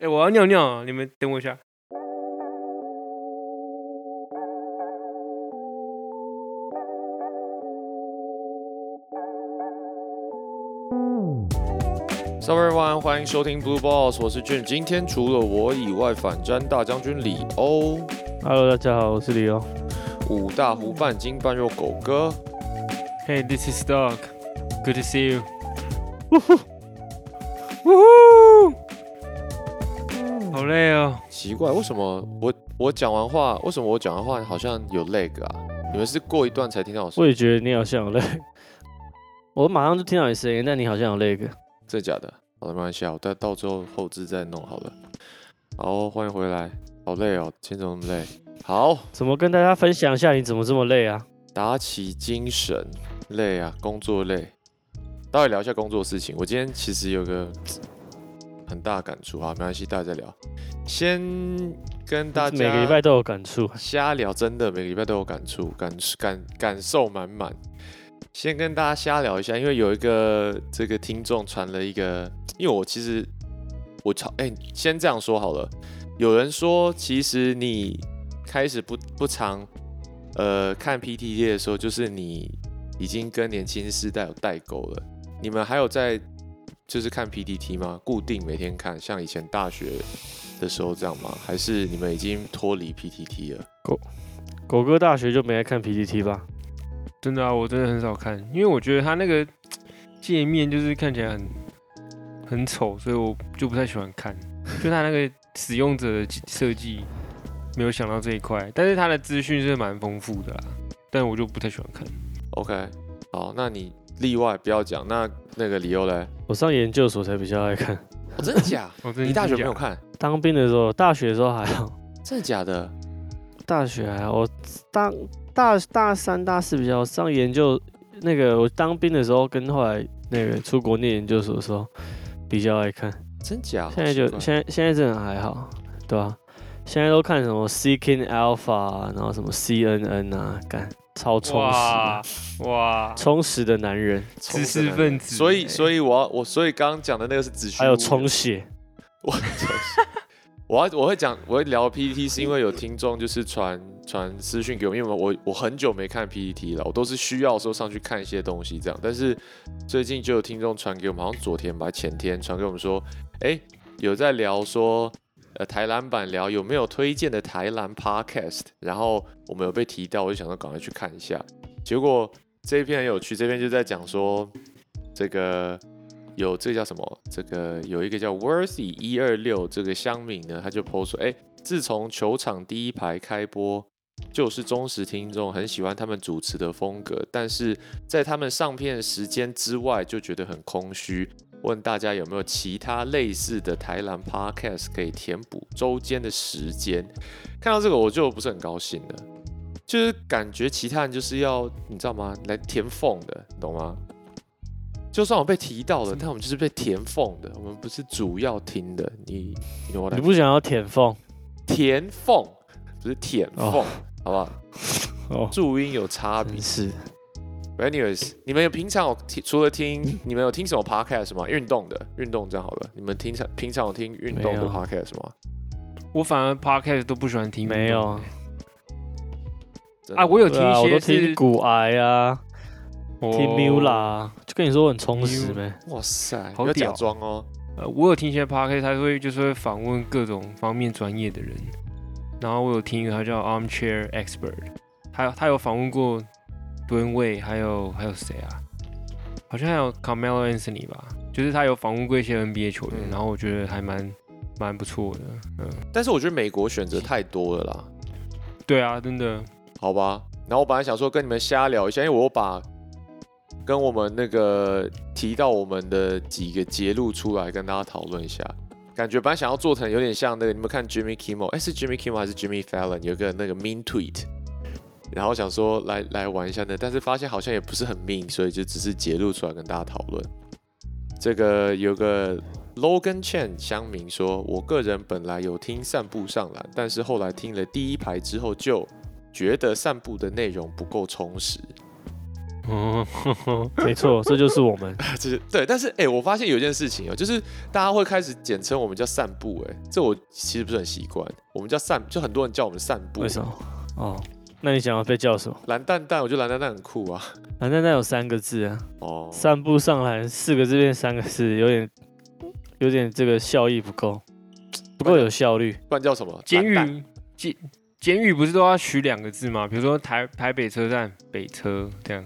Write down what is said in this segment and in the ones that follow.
哎、我要尿尿，你们等我一下。So everyone，欢迎收听 Blue Balls，我是俊。今天除了我以外，反战大将军李欧、Hello，大家好，我是李欧。五大湖半斤半肉狗哥，Hey, this is Dog. Good to see you. 奇怪，为什么我我讲完话，为什么我讲完话好像有 lag 啊？你们是过一段才听到我说我，也觉得你好像有累，我马上就听到你声音，但你好像有累个。真的假的？好的，没关系啊，我到到最后后置再弄好了。好，欢迎回来，好累哦，今天怎么那么累？好，怎么跟大家分享一下你怎么这么累啊？打起精神，累啊，工作累。待会聊一下工作的事情。我今天其实有个很大感触啊，没关系，大家再聊。先跟大家每个礼拜都有感触。瞎聊，真的每个礼拜都有感触，感感感受满满。先跟大家瞎聊一下，因为有一个这个听众传了一个，因为我其实我超哎、先这样说好了。有人说，其实你开始不不常呃看 PTT 的时候，就是你已经跟年轻世代有代沟了。你们还有在就是看 PTT 吗？固定每天看，像以前大学的时候这样吗？还是你们已经脱离 PTT 了？狗狗哥大学就没来看 PPT 吧？真的啊，我真的很少看，因为我觉得他那个界面就是看起来很很丑，所以我就不太喜欢看。就他那个使用者的设计没有想到这一块，但是他的资讯是蛮丰富的啦，但我就不太喜欢看。OK，好，那你例外不要讲，那那个理由嘞？我上研究所才比较爱看，哦，真的假？你大学没有看？当兵的时候，大学的时候还好，真的假的？大学还好。我大大大三、大四比较上研究那个，我当兵的时候跟后来那个出国念研究所的时候比较爱看。真假？现在就现在现在真的还好，对吧、现在都看什么 Seeking Alpha，啊然后什么 CNN 啊，干超充实哇，哇，充实的男人，知识分子。所以，欸所以我要我所以刚刚讲的那个是子虚还有充血，我 我要我会讲我会聊 PPT 是因为有听众就是传传私讯给我，因为我我很久没看 PPT 了，我都是需要的时候上去看一些东西这样。但是最近就有听众传给我们，好像昨天吧前天传给我们说，哎、有在聊说呃台篮版聊有没有推荐的台篮 Podcast，然后我们有被提到，我就想说赶快去看一下。结果这一篇很有趣，这篇就在讲说这个有这个叫什么？这个有一个叫 Worthy 一二六这个乡民呢，他就 po 说，哎，自从球场第一排开播，就是忠实听众，很喜欢他们主持的风格，但是在他们上片时间之外，就觉得很空虚。问大家有没有其他类似的台南 podcast 可以填补周间的时间？看到这个我就不是很高兴了，就是感觉其他人就是要你知道吗？来填缝的，懂吗？就算我被提到了，但我们就是被填缝的，我们不是主要听的。你你懂我你不想要填缝填缝，不是舔缝，哦好不好？哦？注音有差别。是 anyways，你们有平常有听除了听，你们有听什么 podcast 吗？运动的，运动这样好了。你们平常平常有听运动的 podcast 吗？我反而 podcast 都不喜欢听。没有啊，啊，我有听对啊，我都一些听骨癌啊，听 Mula，就跟你说我很充实呗。哇塞，好假屌装哦。呃，我有听一些 podcast，他会就是会访问各种方面专业的人，然后我有听一个他叫 Armchair Expert，他有他有访问过吨位，还有还有谁啊？好像还有 Carmelo Anthony 吧，就是他有访问过一些 NBA 球员，嗯。然后我觉得还蛮蛮不错的，嗯，但是我觉得美国选择太多了啦，对啊，真的，好吧。然后我本来想说跟你们瞎聊一下，因为我把跟我们那个提到我们的几个节录出来跟大家讨论一下。感觉本来想要做成有点像那个，你们看 Jimmy Kimmel，哎是 Jimmy Kimmel 还是 Jimmy Fallon 有个那个 mean tweet，然后想说来来玩一下呢，但是发现好像也不是很 mean，所以就只是揭露出来跟大家讨论。这个有个 Logan Chen 乡民说，我个人本来有听散步上篮，但是后来听了第一排之后，就觉得散步的内容不够充实。哦，没错，这就是我们。这是对，但是哎、我发现有一件事情哦、就是大家会开始简称我们叫散步，哎，这我其实不是很习惯。我们叫散，就很多人叫我们散步。为什么？哦，那你想要被叫什么？蓝蛋蛋，我觉得蓝蛋蛋很酷啊。蓝蛋蛋有三个字啊，哦，散步上篮四个字变三个字，有点有点这个效益不够，不够有效率。不然叫什么？监狱监监狱不是都要取两个字吗？比如说台台北车站北车这样，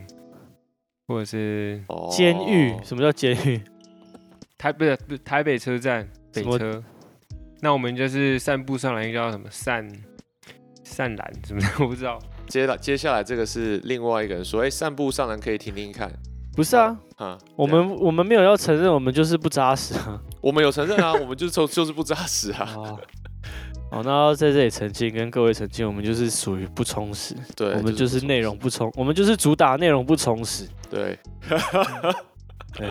或者是哦监狱？什么叫监狱？台不是不是台北车站北车，那我们就是散步上来应该叫什么散散蓝什么的，我不知道。接了，接下来这个是另外一个人说，哎、散步上来可以听听看不是啊，啊。我们我们没有要承认，我们就是不扎实啊。我们有承认啊，我们就是就就是不扎实啊。哦，好，那要在这里澄清，跟各位澄清，我们就是属于不充实，对，我们就是内容不充，我们就是主打内容不充实。对，对，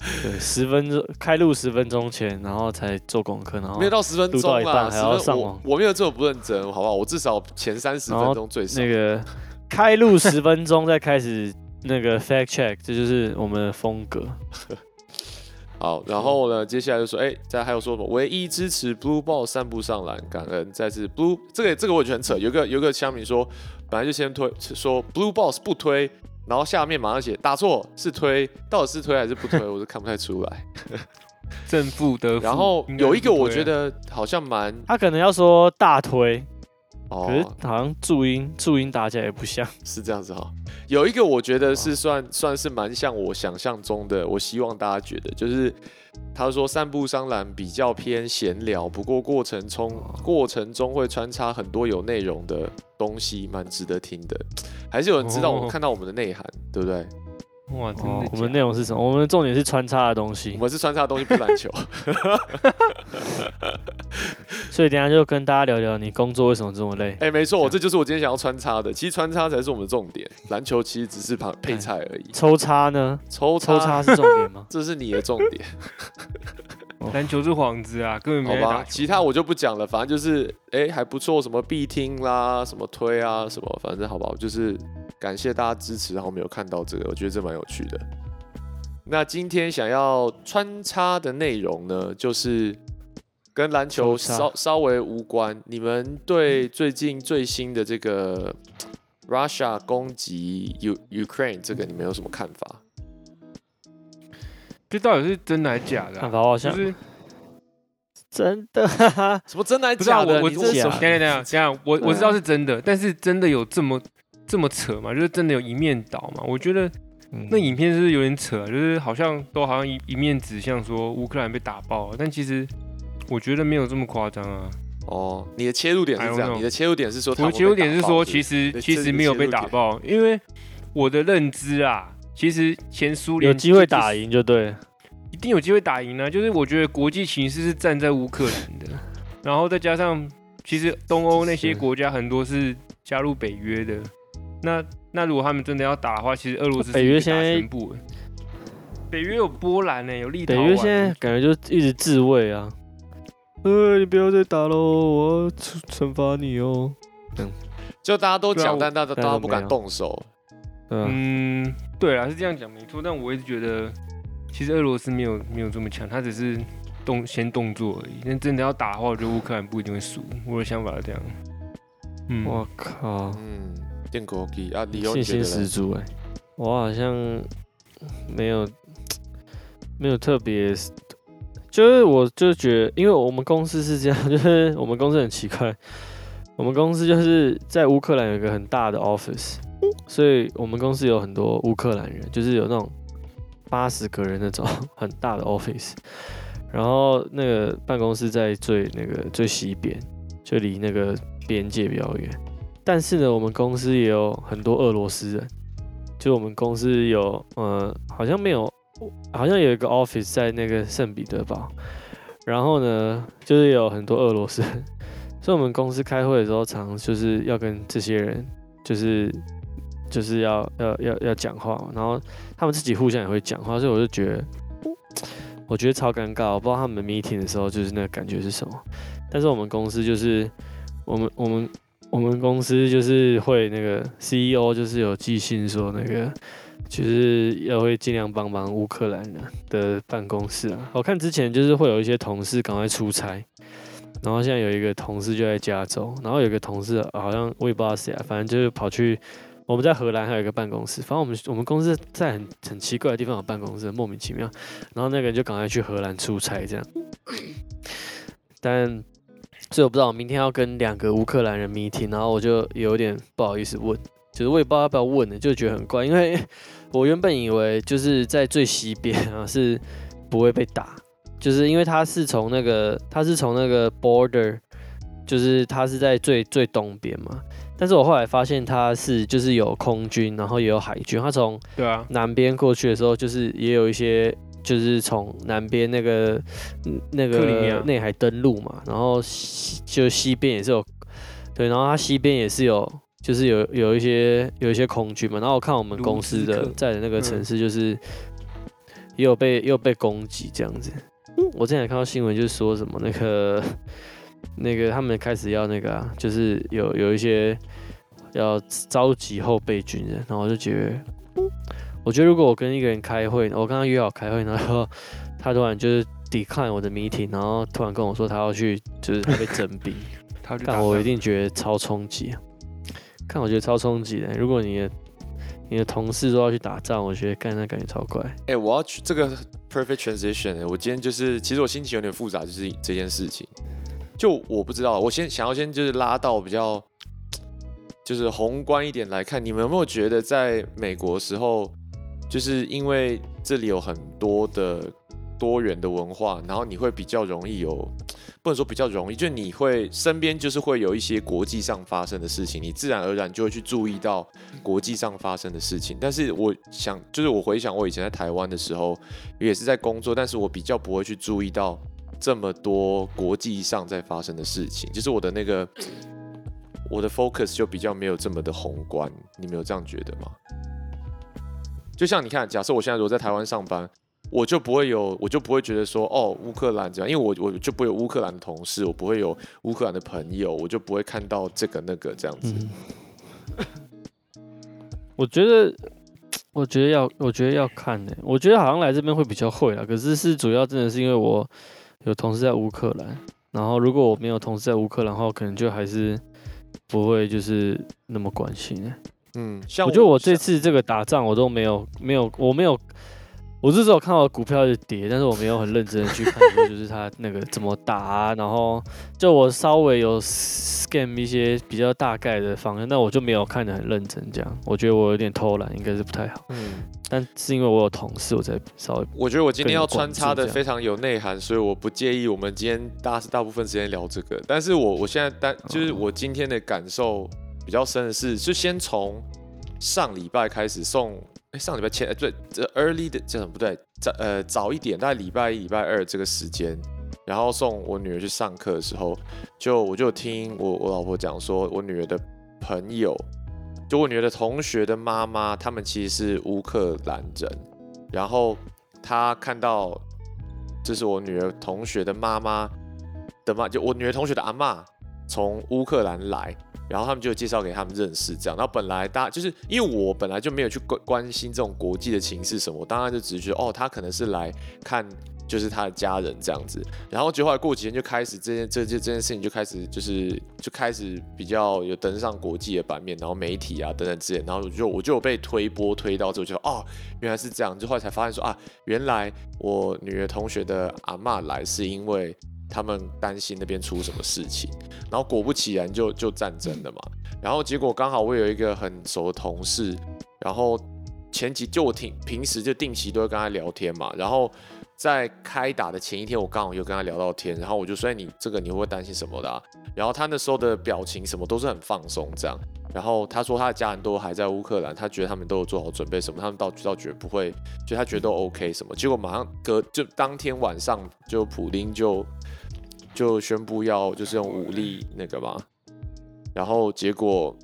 十分钟开录十分钟前，然后才做功课，然后没有到十分钟啦，还要上网我没有这么不认真，好不好？我至少前三十分钟最少。那个开录十分钟再开始那个 fact check，这就是我们的风格。好，然后呢，接下来就说，哎、再还有说什么？唯一支持 Blue Ball 散步上篮，感恩。再次 Blue 这个这个我觉得很扯，有个有个乡民说，本来就先推说 Blue Ball 是不推，然后下面马上写打错是推，到底是推还是不推，我都看不太出来。正负的负。然后有一个我觉得好像蛮他可能要说大推，可是哦，好像注音注音打起来也不像。是这样子哈。有一个我觉得哦是算算是蛮像我想象中的，我希望大家觉得就是。他说散步商栏比较偏闲聊，不过过程中哦过程中会穿插很多有内容的东西，蛮值得听的。还是有人知道我们哦看到我们的内涵，对不对？哇，真的，哦我们假内容是什么？我们的重点是穿插的东西我，们是穿插的东西，不是篮球。所以等下就跟大家聊聊你工作为什么这么累。哎、没错，这就是我今天想要穿插的。其实穿插才是我们的重点，篮球其实只是旁配菜而已。抽插呢？抽抽插是重点吗？这是你的重点，篮球是幌子啊，根本好吧？没打其他我就不讲了，反正就是哎、还不错，什么必听啦，什么推啊，什么，反正好不好？就是感谢大家支持，然后没有看到这个，我觉得这蛮有趣的。那今天想要穿插的内容呢，就是跟篮球稍稍微无关。你们对最近最新的这个 Russia 攻击 U Ukraine 这个，你们有什么看法？这到底是真的还是假的啊、看法我好像就是真的，哈哈，什么真的还不是啊，假的？我我这是什么假等等等，我我知道是真的，但是真的有这么这么扯吗？就是真的有一面倒吗？我觉得嗯那影片是有点扯、啊，就是好像都好像一一面指向说乌克兰被打爆了，但其实我觉得没有这么夸张啊。哦，你的切入点是这样，你的切入点是说我的切入点是说，其实其实没有被打爆，因为我的认知啊，其实前苏联有机会打，赢就对了。一定有机会打赢啊。就是我觉得国际形势是站在乌克兰的，然后再加上其实东欧那些是国家很多是加入北约的，那那如果他们真的要打的话，其实俄罗斯北约现在大全部。北约有波兰呢、有立陶宛。北约现在感觉就一直自卫啊。呃，你不要再打喽，我要惩惩罚你哦。嗯就大家都讲，但大家大家不敢动手。嗯，对啊，是这样讲没错，但我一直觉得，其实俄罗斯没有没有这么强，他只是动先动作而已。但真的要打的话，我觉得乌克兰不一定会输。我的想法是这样。嗯，我靠，嗯，电国机啊，理由信心？十足哎。我好像没有没有特别，就是我就觉得，因为我们公司是这样，就是我们公司很奇怪，我们公司就是在乌克兰有一个很大的 office，所以我们公司有很多乌克兰人，就是有那种八十个人那种 很大的 office，然后那个办公室在最那个最西边，就离那个边界比较远。但是呢，我们公司也有很多俄罗斯人，就我们公司有呃，好像没有，好像有一个 office 在那个圣彼得堡，然后呢，就是有很多俄罗斯，所以我们公司开会的时候，常就是要跟这些人，就是就是要要要要讲话，然后他们自己互相也会讲话，所以我就觉得，我觉得超尴尬，我不知道他们 meeting 的时候就是那个感觉是什么，但是我们公司就是我们我们。我们公司就是会那个 CEO 就是有寄信说那个就是要会尽量帮忙乌克兰人的办公室啊。我看之前就是会有一些同事赶快出差，然后现在有一个同事就在加州，然后有一个同事好像我也不知道谁啊，反正就是跑去我们在荷兰还有一个办公室，反正我们我们公司在很很奇怪的地方有办公室，莫名其妙。然后那个人就赶快去荷兰出差这样，但所以我不知道我明天要跟两个乌克兰人 meeting，然后我就有点不好意思问。就是我也不知道要不要问呢，就觉得很怪，因为我原本以为就是在最西边啊是不会被打，就是因为它是从那个它是从那个 border，就是它是在最最东边嘛，但是我后来发现它是就是有空军，然后也有海军，它从对啊，南边过去的时候，就是也有一些就是从南边那个嗯那克里米亚个内海登陆嘛，然后西就西边也是有对，然后它西边也是有就是有有一些有一些空军嘛，然后我看我们公司的在的那个城嗯市就是也有被也有被攻击这样子。我之前也看到新闻，就是说什么那个那个他们开始要那个啊，就是有有一些要召集后备军人，然后我就觉得，我觉得如果我跟一个人开会，我跟他约好开会，然后 他突然就是 decline 我的 meeting，然后突然跟我说他要去，就是他被征兵，但我一定觉得超冲击啊！看，我觉得超冲击的。如果你的你的同事都要去打仗，我觉得干那感觉超怪。哎、我要去这个 perfect transition 哎、我今天就是，其实我心情有点复杂，就是这件事情。就我不知道，我先想要先就是拉到比较，就是宏观一点来看，你们有没有觉得在美国时候，就是因为这里有很多的多元的文化，然后你会比较容易有，不能说比较容易，就你会身边就是会有一些国际上发生的事情，你自然而然就会去注意到国际上发生的事情。但是我想，就是我回想我以前在台湾的时候，也是在工作，但是我比较不会去注意到这么多国际上在发生的事情，就是我的那个我的 focus 就比较没有这么的宏观。你们有这样觉得吗？就像你看，假设我现在如果在台湾上班，我就不会有，我就不会觉得说，哦，乌克兰这样，因为我我就不会有乌克兰的同事，我不会有乌克兰的朋友，我就不会看到这个那个这样子。嗯，我觉得，我觉得要，我觉得要看呢、我觉得好像来这边会比较会啦，可是是主要真的是因为我有同事在乌克兰，然后如果我没有同事在乌克兰的话，我可能就还是不会就是那么关心、欸。嗯，像我觉得我这次这个打仗我都没有没有我没有，我是只有看到股票是跌，但是我没有很认真的去看说就是它那个怎么打、啊，然后就我稍微有 scan 一些比较大概的方向，但我就没有看得很认真，这样我觉得我有点偷懒，应该是不太好。嗯，但是因为我有同事，我才稍微我觉得我今天要穿插的非常有内涵，所以我不介意我们今天大大部分时间聊这个。但是我我现在单就是我今天的感受比较深的是，就先从上礼拜开始送，哎，上礼拜前，呃对，这 early 的这不对，早呃早一点，大概礼拜一、礼拜二这个时间，然后送我女儿去上课的时候，就我就听我我老婆讲说，我女儿的朋友，就我女儿的同学的妈妈，他们其实是乌克兰人，然后她看到这是我女儿同学的妈妈的妈，就我女儿同学的阿嬷从乌克兰来，然后他们就介绍给他们认识，这样。然后本来大就是因为我本来就没有去关关心这种国际的情势什么，我当然就只是觉得哦，他可能是来看就是他的家人这样子。然后就后来过几天就开始这件这这这件事情就开始就是就开始比较有登上国际的版面，然后媒体啊等等之类，然后我就我就有被推波推到之后就哦原来是这样，就后来才发现说啊原来我女儿同学的阿嬷来是因为他们担心那边出什么事情，然后果不其然就就战争了嘛，然后结果刚好我有一个很熟的同事，然后前几就我平平时就定期都会跟他聊天嘛，然后在开打的前一天，我刚好又跟他聊到天，然后我就说你这个你会不会担心什么的、啊？然后他那时候的表情什么都是很放松这样，然后他说他的家人都还在乌克兰，他觉得他们都有做好准备什么，他们倒倒觉得不会，就他觉得都 OK 什么，结果马上隔就当天晚上就普丁就就宣布要就是用武力那个嘛，然后结果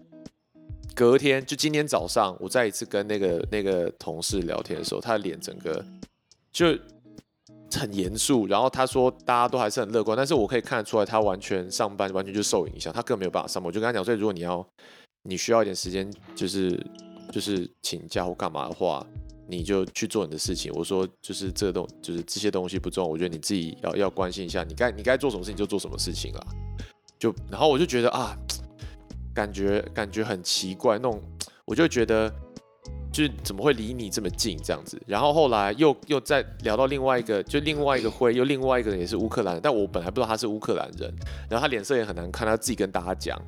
隔天就今天早上我再一次跟那个那个同事聊天的时候，他的脸整个就很严肃，然后他说大家都还是很乐观，但是我可以看得出来他完全上班完全就受影响，他根本没有办法上班。我就跟他讲，所以如果你要你需要一点时间，就是就是请假或干嘛的话，你就去做你的事情。我说就是这个东，就是这些东西不重要，我觉得你自己要要关心一下，你该你该做什么事情就做什么事情啦。就然后我就觉得啊，感觉感觉很奇怪，那种我就觉得。就怎么会离你这么近这样子？然后后来又又再聊到另外一个，就另外一个会，又另外一个人也是乌克兰，但我本来不知道他是乌克兰人，然后他脸色也很难看，他自己跟大家讲，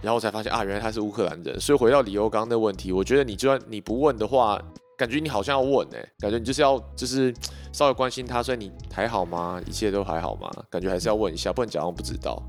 然后我才发现啊，原来他是乌克兰人。所以回到李欧刚的问题，我觉得你就算你不问的话，感觉你好像要问哎，感觉你就是要就是 稍微关心他，所以你还好吗？一切都还好吗？感觉还是要问一下，不然假装不知道。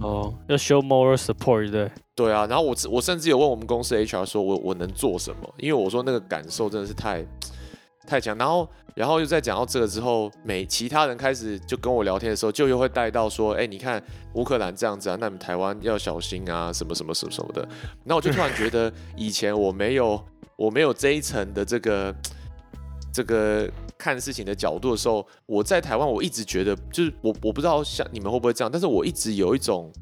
哦，要 show more support 对。对啊，然后我我甚至有问我们公司 HR 说，我我能做什么？因为我说那个感受真的是太 太强。然后然后又在讲到这个之后，每其他人开始就跟我聊天的时候，就又会带到说，哎，你看乌克兰这样子啊，那你们台湾要小心啊，什么什么什么什么的。那我就突然觉得，以前我没有我没有这一层的这个 这个看事情的角度的时候，我在台湾我一直觉得，就是我我不知道像你们会不会这样，但是我一直有一种。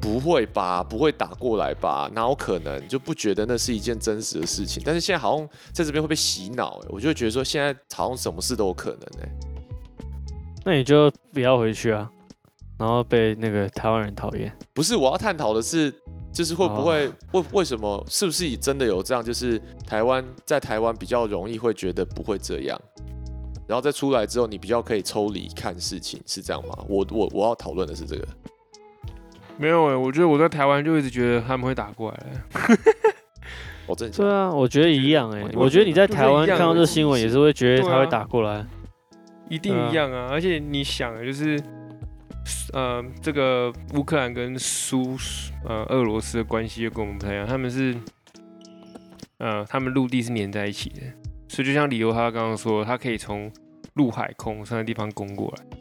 不会吧，不会打过来吧？哪有可能？就不觉得那是一件真实的事情。但是现在好像在这边会被洗脑，哎，我就觉得说现在好像什么事都有可能，哎。那你就不要回去啊，然后被那个台湾人讨厌。不是，我要探讨的是，就是会不会为为什么？是不是真的有这样？就是台湾在台湾比较容易会觉得不会这样，然后再出来之后，你比较可以抽离看事情，是这样吗？我我我要讨论的是这个。没有哎，我觉得我在台湾就一直觉得他们会打过来。我 真对啊，我觉得一样哎。我觉得你在台湾看到这新闻也是会觉得他会打过来，一定一样啊。而且你想，就是呃，这个乌克兰跟苏呃俄罗斯的关系又跟我们不太一样，他们是呃，他们陆地是连在一起的，所以就像李由他刚刚说，他可以从陆海空三个地方攻过来。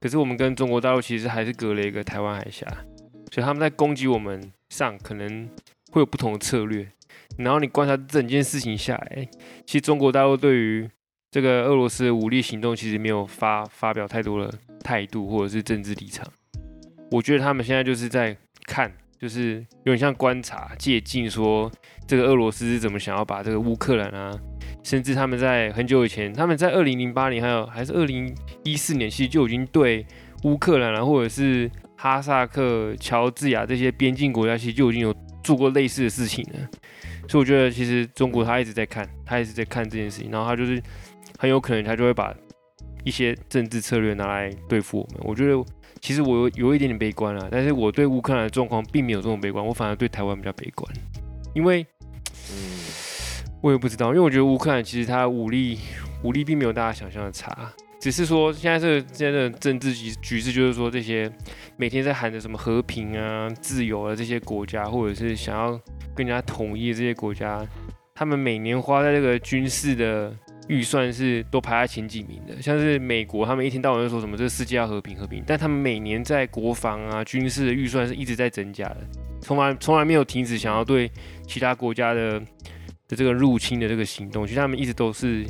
可是我们跟中国大陆其实还是隔了一个台湾海峡。所以他们在攻击我们上可能会有不同的策略，然后你观察整件事情下来，其实中国大陆对于这个俄罗斯的武力行动其实没有发发表太多的态度或者是政治立场。我觉得他们现在就是在看，就是有点像观察、借镜，说这个俄罗斯是怎么想要把这个乌克兰啊，甚至他们在很久以前，他们在二零零八年还有还是二零一四年，其实就已经对乌克兰啊，或者是哈萨克、乔治亚这些边境国家，其实就已经有做过类似的事情了。所以我觉得，其实中国他一直在看，他一直在看这件事情，然后他就是很有可能他就会把一些政治策略拿来对付我们。我觉得，其实我有有一点点悲观啊，但是我对乌克兰的状况并没有这么悲观，我反而对台湾比较悲观，因为，嗯，我也不知道，因为我觉得乌克兰其实他武力武力并没有大家想象的差。只是说，现在这个现在的政治局局势，就是说这些每天在喊着什么和平啊、自由啊这些国家，或者是想要更加统一的这些国家，他们每年花在这个军事的预算是都排在前几名的。像是美国，他们一天到晚就说什么这个世界要和平和平，但他们每年在国防啊、军事的预算是一直在增加的，从来从来没有停止想要对其他国家的的这个入侵的这个行动，其实他们一直都是。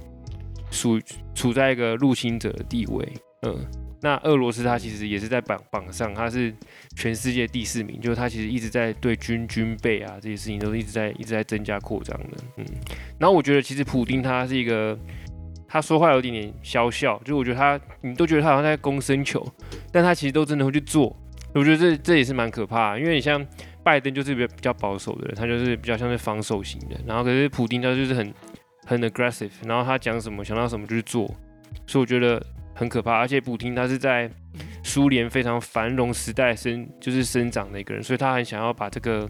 处处在一个入侵者的地位，嗯，那俄罗斯它其实也是在榜榜上，它是全世界第四名，就是它其实一直在对军军备啊这些事情都是一直在一直在增加扩张的，嗯，然后我觉得其实普丁他是一个，他说话有点点消笑，就我觉得他你都觉得他好像在攻生球，但他其实都真的会去做，我觉得这这也是蛮可怕，因为你像拜登就是比较比较保守的人，他就是比较像是防守型的，然后可是普丁他就是很。很 aggressive，然后他讲什么想到什么就去做，所以我觉得很可怕。而且普京他是在苏联非常繁荣时代生就是生长的一个人，所以他很想要把这个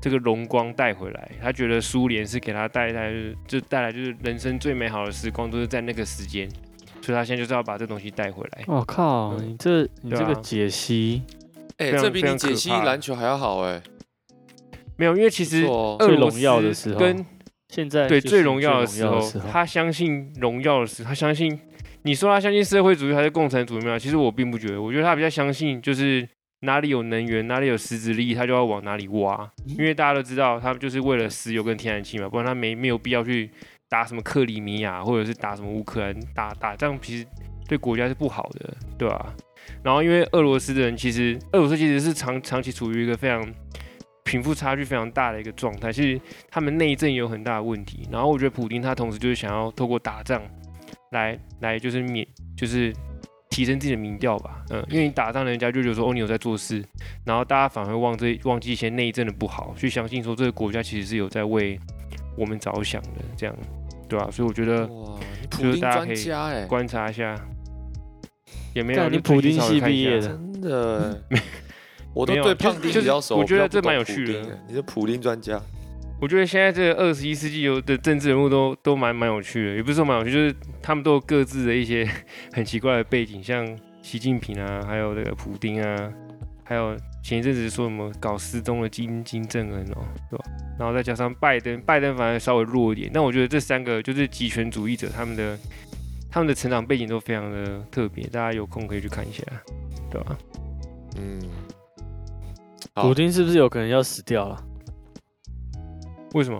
这个荣光带回来。他觉得苏联是给他带来就带来就是人生最美好的时光都是在那个时间，所以他现在就是要把这东西带回来。我靠，你这你这个解析，哎，这比你解析篮球还要好哎。没有，因为其实最荣耀的时候跟现在对最荣耀的时候，他相信荣耀的时候，他相信你说他相信社会主义还是共产主义吗？其实我并不觉得，我觉得他比较相信就是哪里有能源，哪里有实质利益，他就要往哪里挖。因为大家都知道，他们就是为了石油跟天然气嘛，不然他没没有必要去打什么克里米亚或者是打什么乌克兰，打打仗其实对国家是不好的，对吧？然后因为俄罗斯的人其实俄罗斯其实是长长期处于一个非常。贫富差距非常大的一个状态，其实他们内政也有很大的问题。然后我觉得普京他同时就是想要透过打仗来来就是免就是提升自己的民调吧，嗯，因为你打仗人家就觉得说哦你有在做事，然后大家反而会忘这忘记一些内政的不好，去相信说这个国家其实是有在为我们着想的，这样对吧、所以我觉得哇，普就是大家可以观察一下，也没有你普丁系毕业的真的，我都对胖就是就比较熟，我觉得这蛮有趣的你是普丁专家，我觉得现在这个二十一世纪有的政治人物都都蛮蛮有趣的，也不是说蛮有趣，就是他们都有各自的一些 很奇怪的背景，像习近平啊，还有那个普丁啊，还有前一阵子说什么搞失踪的金金正恩哦，对吧？然后再加上拜登，拜登反而稍微弱一点，但我觉得这三个就是极权主义者，他们的他们的成长背景都非常的特别，大家有空可以去看一下，对吧？嗯，普丁是不是有可能要死掉了？为什么？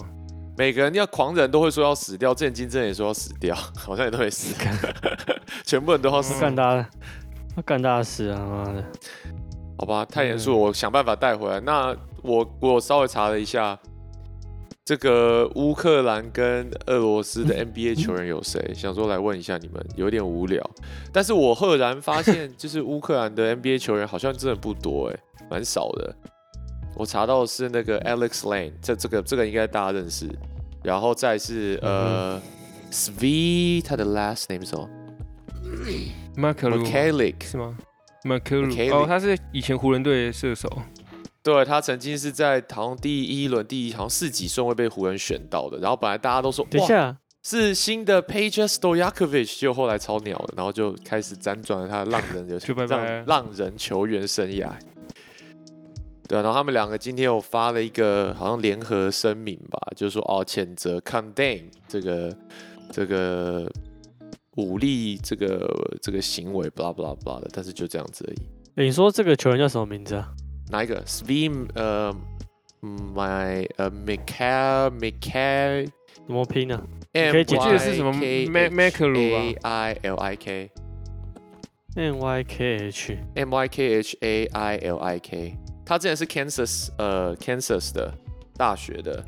每个人要狂人都会说要死掉，之前金正也说要死掉，好像也都没死，全部人都要死嗯，干大，他干大事啊！妈的，好吧，太严肃了，我想办法带回来。那我我稍微查了一下，这个乌克兰跟俄罗斯的 NBA 球员有谁？想说来问一下你们，有点无聊。但是我赫然发现，就是乌克兰的 NBA 球员好像真的不多哎，蛮少的。我查到的是那个 Alex Lane，这这个这个应该大家认识。然后再是呃，Svi，他的 last name 是什么马可鲁 m c a l i k 是吗？马可鲁 McKelly 哦，他是以前湖人队的射手。对他曾经是在好像第一轮第一好像四几顺位被湖人选到的，然后本来大家都说哇等一下，是新的 Page Stoyakovich，就后来超鸟的，然后就开始辗转了他的浪人的 就拜拜让浪人球员生涯。对啊，然后他们两个今天有发了一个好像联合声明吧，就是说哦谴责 condemn 这个这个武力这个这个行为，blah blah blah 的，但是就这样子而已。欸你说这个球员叫什么名字啊？哪一个？Svim 呃，my 呃 Mikael Mikael 怎么拼呢、M 是什么？Ma- Makalu，A 吧 I L I K N Y K H，M Y K H A I L I K，他之前是 Kansas 呃 Kansas 的大学的，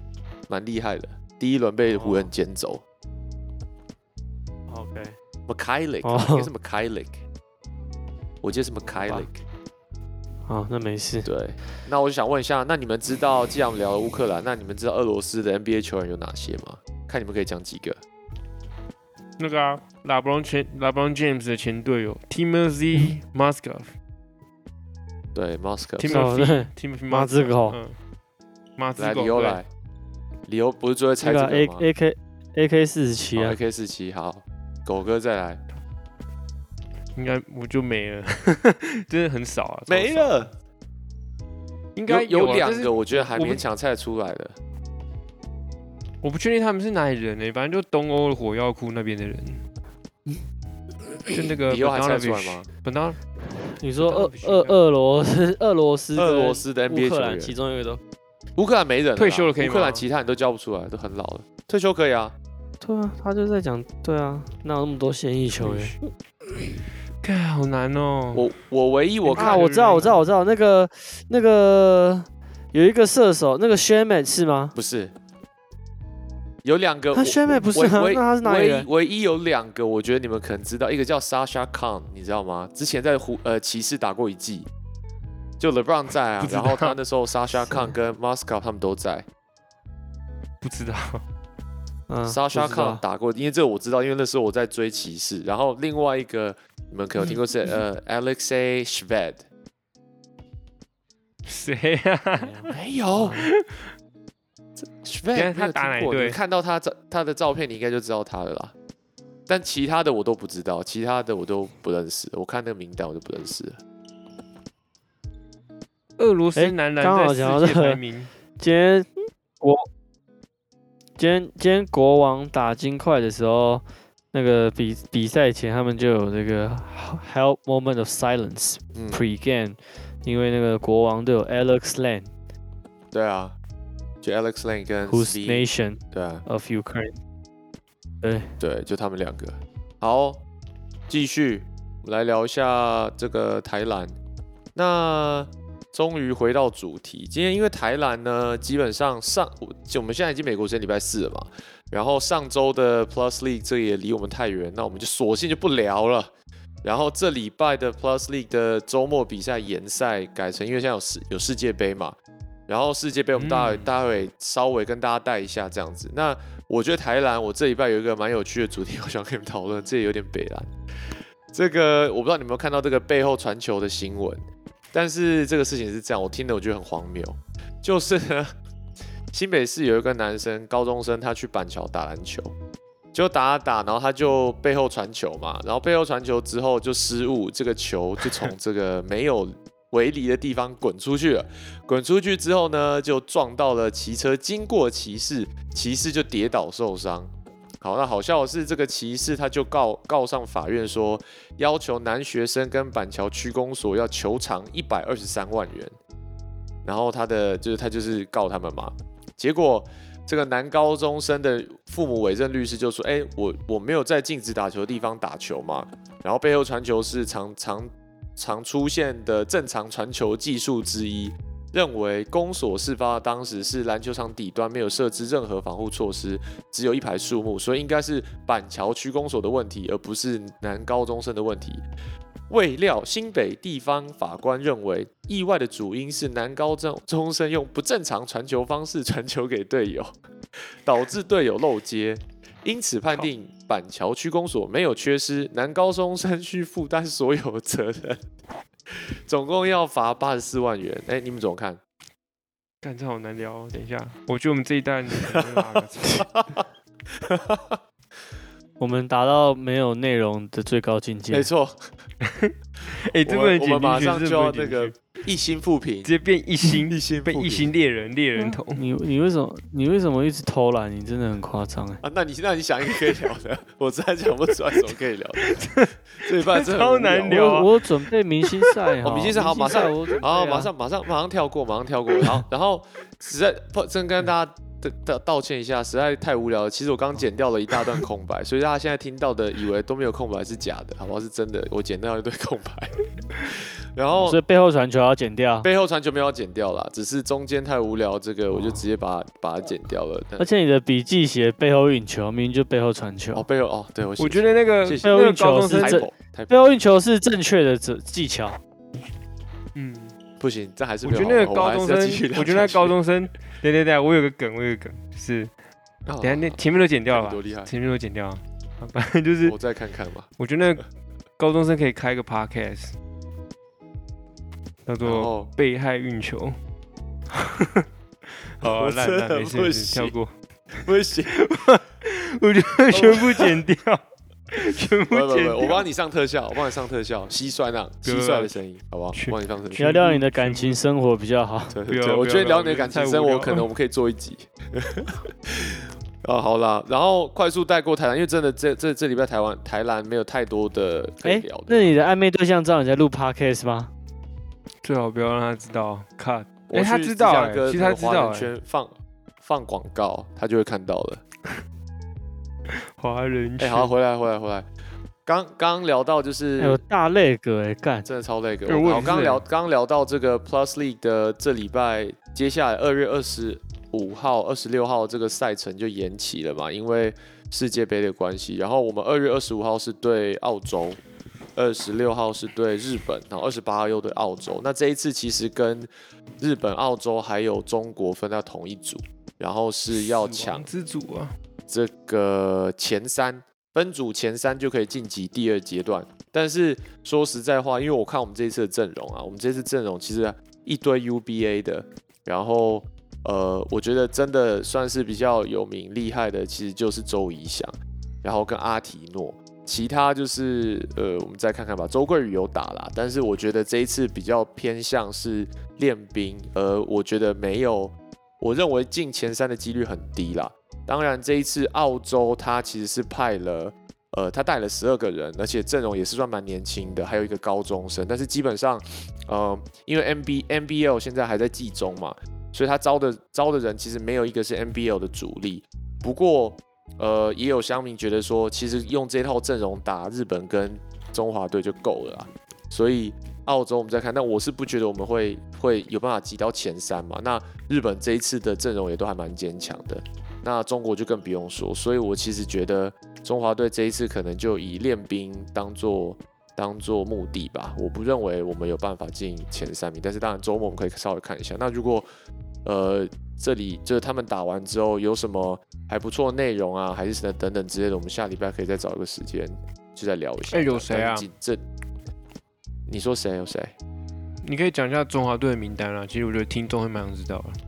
蛮厉害的，第一轮被湖人捡走。OK，Mikhailic 哦应该是 Mikhailic，我记得是 Mikhailic。好，那没事。对，那我就想问一下，那你们知道，既然我们聊了乌克兰，那你们知道俄罗斯的 NBA 球员有哪些吗？看你们可以讲几个。那个啊，拉布朗前拉布朗 James 的前队友 Timothy Moskov。对，Moscow。Timothy Timothy 马子狗嗯，马子来，狗对理由来，理由不是最会猜那个这个 A 吗 A K A K 四十七啊，？AK 四七，好，狗哥再来，应该我就没了，真的很少啊，超没少，了。应该有啊但是两个，我觉得还勉强猜得出来的。我不确定他们是哪里人呢、反正就东欧的火药库那边的人，就那个理由还猜得出来吗？本当你说俄俄俄罗斯俄罗斯俄罗斯的乌 NBA 球克兰其，中一个都乌克兰没人退休了可以吗？乌克兰其他人都叫不出来，都很老了。退休可以啊，对啊，他就在讲对啊，哪有那么多现役球员？看好难哦、我我唯一我啊？看我知道我知道我知道那个那个有一个射手，那个 s h a m a t 是吗？不是，有两个，他我 s h a m a t 不是那他是哪里唯？唯一有两个，我觉得你们可能知道，一个叫 Sasha Khan，你知道吗？之前在湖呃骑士打过一季，就 LeBron 在啊然后他那时候 Sasha Khan 跟 Moscow 他们都在。不知道，嗯，Sasha Khan 打过，因为这个我知道，因为那时候我在追骑士，然后另外一个你们可能有听过是呃 Alexei Shved，谁呀、没有，Shved 他打哪一队你看到他照他的照片，你应该就知道他了啦。但其他的我都不知道，其他的我都不认识。我看那个名单我就不认识了。俄罗斯诶男篮刚好在世界讲到这个排名，今天国今天今天国王打金块的时候，那个比比赛前他们就有这个 help moment of silence 嗯，pre game，因为那个国王都有 Alex Len 对啊，就 Alex Lane 跟 Steve nation 对啊，of Ukraine。对，对，就他们两个。好，继续我们来聊一下这个台篮。那终于回到主题。今天因为台篮呢，基本上上就我们现在已经美国时间礼拜四了嘛，然后上周的 Plus League 这也离我们太远，那我们就索性就不聊了。然后这礼拜的 Plus League 的周末比赛延赛改成，因为现在有世有世界杯嘛，然后世界杯我们大嗯大会稍微跟大家带一下这样子。那我觉得台篮我这礼拜有一个蛮有趣的主题，我想跟你们讨论，这也有点北篮。这个我不知道你有没有看到这个背后传球的新闻，但是这个事情是这样，我听的我觉得很荒谬，就是呢，新北市有一个男生，高中生，他去板桥打篮球，就打啊打，然后他就背后传球嘛，然后背后传球之后就失误，这个球就从这个没有围篱的地方滚出去了，滚出去之后呢，就撞到了骑车经过骑士，骑士就跌倒受伤。好，那好笑的是，这个骑士他就告告上法院说，要求男学生跟板桥区公所要求偿一百二十三万元，然后他的就是他就是告他们嘛，结果这个男高中生的父母委任律师就说，哎、我我没有在禁止打球的地方打球嘛，然后背后传球是常常常出现的正常传球技术之一。认为公所事发当时是篮球场底端没有设置任何防护措施，只有一排树木，所以应该是板桥区公所的问题，而不是男高中生的问题。未料新北地方法官认为，意外的主因是男高中中生用不正常传球方式传球给队友，导致队友漏接，因此判定板桥区公所没有缺失，男高中生需负担所有责任，总共要罚八十四万元。哎、你们怎么看？干这好难聊哦。等一下，我觉得我们这一代 我们达到没有内容的最高境界没。错，哎，这我不能们我们马上就要那个去一心复评直，接变一心，一心被一心猎人猎人头。你你为什么你为什么一直偷懒？你真的很夸张哎！啊，那你那你想一个可以聊的，我实在想不出来什么可以聊的。这一半真的超难聊啊我我准备明星赛哦明星赛好马上好，马上马上马上跳过，马上跳过。好然后实在不真跟大家道道道歉一下，实在太无聊了。其实我刚剪掉了一大段空白，所以大家现在听到的以为都没有空白是假的，好不好？是真的，我剪掉一堆空白。然后所以背后传球要剪掉，背后传球没有剪掉啦，只是中间太无聊，这个我就直接把它把它剪掉了。而且你的笔记写背后运球，明明就背后传球哦，。背后哦，对我我觉得那个谢谢那个运球是这太跑太背后运球是正确的技技巧。嗯，不行，这还是我觉得那个高中生，聊我觉得那下高中生，对对对，我有个梗，我有个梗，就是等下那前面都剪掉了吧多，厉害，前面都剪掉了，啊反正就是我再看看吧。我觉得那个高中生可以开一个 podcast，叫做《被害运球 》。好烂烂没事没事，跳过。不行，我觉得全部剪掉，全不不不，部剪掉。我帮你上特效，我帮你上特效，蟋蟀那蟋蟀的声音，好不好？我帮你上特效。聊聊你的感情生活比较好。对对，我觉得聊你的感情生活，可能我们可以做一集。啊，好啦，然后快速带过台湾，因为真的这这这礼拜台湾台南没有太多的可聊，的。那你的暧昧对象知道你在录 podcast 吗？最好不要让他知道。我哎，他知道其实他知道哎，圈放放广告，他就会看到了。华人哎，圈。好，回来回来回来，刚刚聊到就是哎有大泪哥哎，干！真的超累个。哎我也好，刚聊刚聊到这个 Plus League 的这礼拜，接下来二月二十五号、二十六号这个赛程就延期了嘛，因为世界杯的关系。然后我们二月二十五号是对澳洲，二十六号是对日本，然后二十八号又对澳洲。那这一次其实跟日本、澳洲还有中国分到同一组，然后是要抢之组啊，这个前三分组前三就可以晋级第二阶段。但是说实在话，因为我看我们这一次的阵容啊，我们这次阵容其实一堆 UBA 的，然后呃，我觉得真的算是比较有名厉害的，其实就是周怡翔，然后跟阿提诺。其他就是呃，我们再看看吧。周桂宇有打啦，但是我觉得这一次比较偏向是练兵，而我觉得没有，我认为进前三的几率很低啦。当然，这一次澳洲他其实是派了，呃，他带了十二个人，而且阵容也是算蛮年轻的，还有一个高中生。但是基本上，呃，因为 N B N B L 现在还在季中嘛，所以他招的招的人其实没有一个是 N B L 的主力。不过，呃，也有乡民觉得说，其实用这套阵容打日本跟中华队就够了啦。所以澳洲我们再看，但我是不觉得我们会会有办法挤到前三嘛。那日本这一次的阵容也都还蛮坚强的，那中国就更不用说。所以我其实觉得中华队这一次可能就以练兵当做当做目的吧。我不认为我们有办法进前三名，但是当然周末我们可以稍微看一下。那如果呃这里就是他们打完之后有什么还不错的内容啊，还是什么等等之类的，我们下礼拜可以再找一个时间就再聊一下。哎有谁啊这你说谁有谁？你可以讲一下中华队的名单啊，其实我觉得听众会蛮想知道的。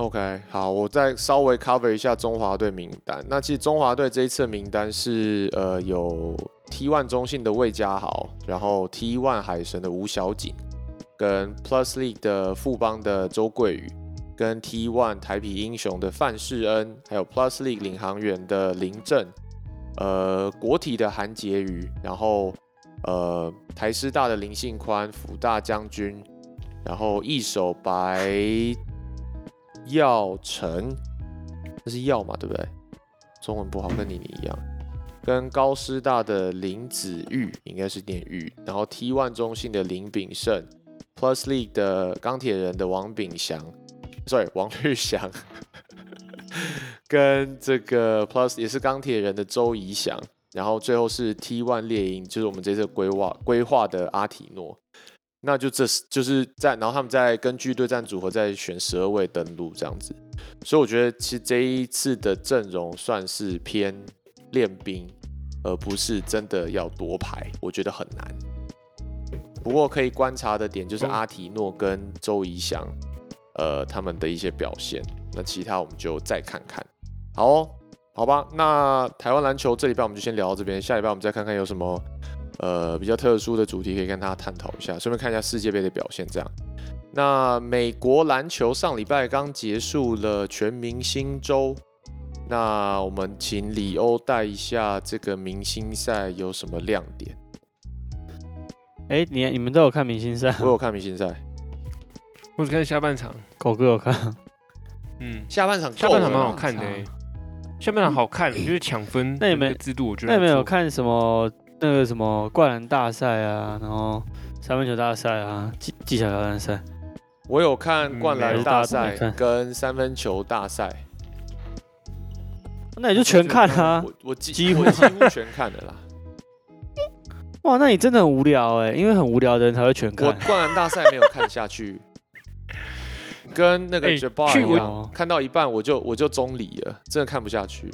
OK，好，我再稍微 cover 一下中华队名单。那其实中华队这一次的名单是呃有 T1 中信的魏家豪，然后 T1 海神的吴小景，跟 Plus League 的富邦的周桂宇，跟 T1 台啤英雄的范世恩，还有 Plus League 领航员的林正，呃国体的韩杰瑜，然后呃台师大的林信宽，辅大将军，然后一手白耀成，这是耀嘛，对不对？中文不好，跟你你一样。跟高师大的林子玉应该是念玉，然后 T1 中信的林炳胜，Plus League 的钢铁人的王炳祥，sorry 王玉祥，跟这个 Plus 也是钢铁人的周怡翔，然后最后是 T1 猎鹰，就是我们这次规划规划的阿提诺。那就这是就是在，然后他们再根据对战组合再选十二位登陆这样子，所以我觉得其实这一次的阵容算是偏练兵，而不是真的要夺牌，我觉得很难。不过可以观察的点就是嗯阿提诺跟周怡翔，呃，他们的一些表现。那其他我们就再看看。好哦，好吧，那台湾篮球这礼拜我们就先聊到这边，下礼拜我们再看看有什么呃比较特殊的主题可以跟大家探讨一下，顺便看一下世界杯的表现。这样，那美国篮球上礼拜刚结束了全明星周，那我们请李欧带一下这个明星赛有什么亮点？哎、你你们都有看明星赛？我有看明星赛，我只看下半场，狗哥有看，嗯，下半场下半场蛮好看的、欸，下半场好看，就是抢分那你们的个制度，我觉得那你们？有看什么那个什么灌篮大赛啊，然后三分球大赛啊，技技巧挑战赛？我有看嗯灌篮大赛跟三分球大赛，那你就全看啊！我我几几乎我几乎全看的啦。哇，那你真的很无聊哎、因为很无聊的人才会全看我看。灌篮大赛没有看下去，跟那个去我一样，看到一半我就我就中离了，真的看不下去。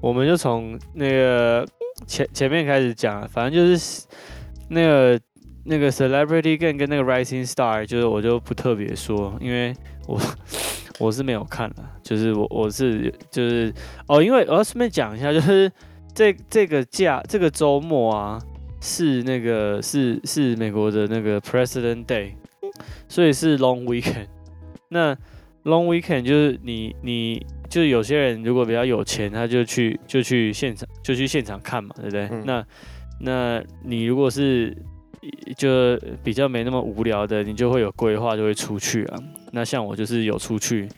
我们就从那个前前面开始讲，反正就是那个那个 Celebrity Game 跟那个 Rising Star，就是我就不特别说，因为我 我是没有看的，就是我我是就是哦，因为我要顺便讲一下，就是这这个假这个周末啊，是那个是是美国的那个 President Day，所以是 Long Weekend。那 Long Weekend 就是你你就是有些人如果比较有钱，他就去就去现场就去现场看嘛，对不对？嗯那那你如果是就比较没那么无聊的，你就会有规划，就会出去啊。那像我就是有出去，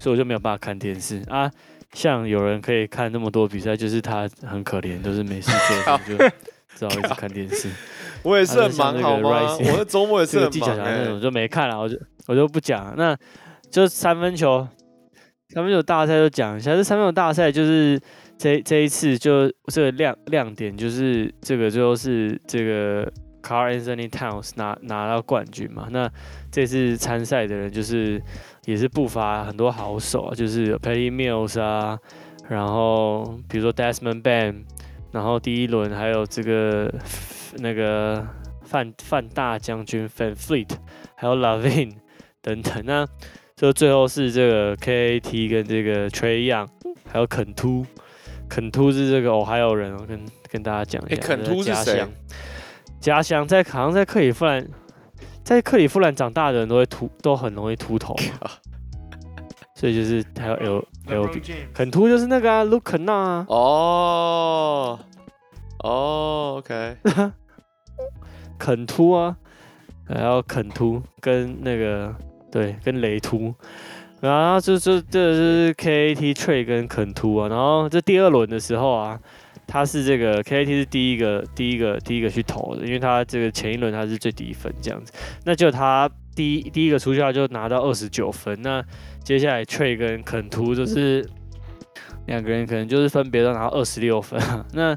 所以我就没有办法看电视啊。像有人可以看那么多比赛，就是他很可怜，都是没事做，就只好一直看电视。我也是很忙好吗我的周末也这个技巧强那种就没看了，我就我就不讲了。那就三分球，三分球大赛就讲一下。这三分球大赛就是这这一次就这个亮亮点就是这个最后是这个 Carl Anthony Towns 拿拿到冠军嘛。那这次参赛的人就是也是不乏很多好手啊，就是有 Patty Mills 啊，然后比如说 Desmond Bain，然后第一轮还有这个那个范范大将军 Fan Fleet，还有 Lavin 等等。那就最后是这个 KAT 跟这个 Trey Young，还有肯突。肯突是这个哦，还有人我跟跟大家讲一下，肯秃是家突是谁？乡。家乡在好像在克里夫兰，在克里夫兰长大的人都会秃，都很容易秃头嘛，所以就是还有 L L B 肯秃就是那个啊，Luke 肯纳啊，哦哦，OK，肯秃啊，还有肯秃跟那个对跟雷突，然后就就这是 K A T Trey 跟肯突啊，然后这第二轮的时候啊，他是这个 KAT 是第一个第一个第一个去投的，因为他这个前一轮他是最低分这样子，那就他第一第一个出去他就拿到二十九分，那接下来 Trey 跟肯突就是两个人可能就是分别都拿到二十六分，那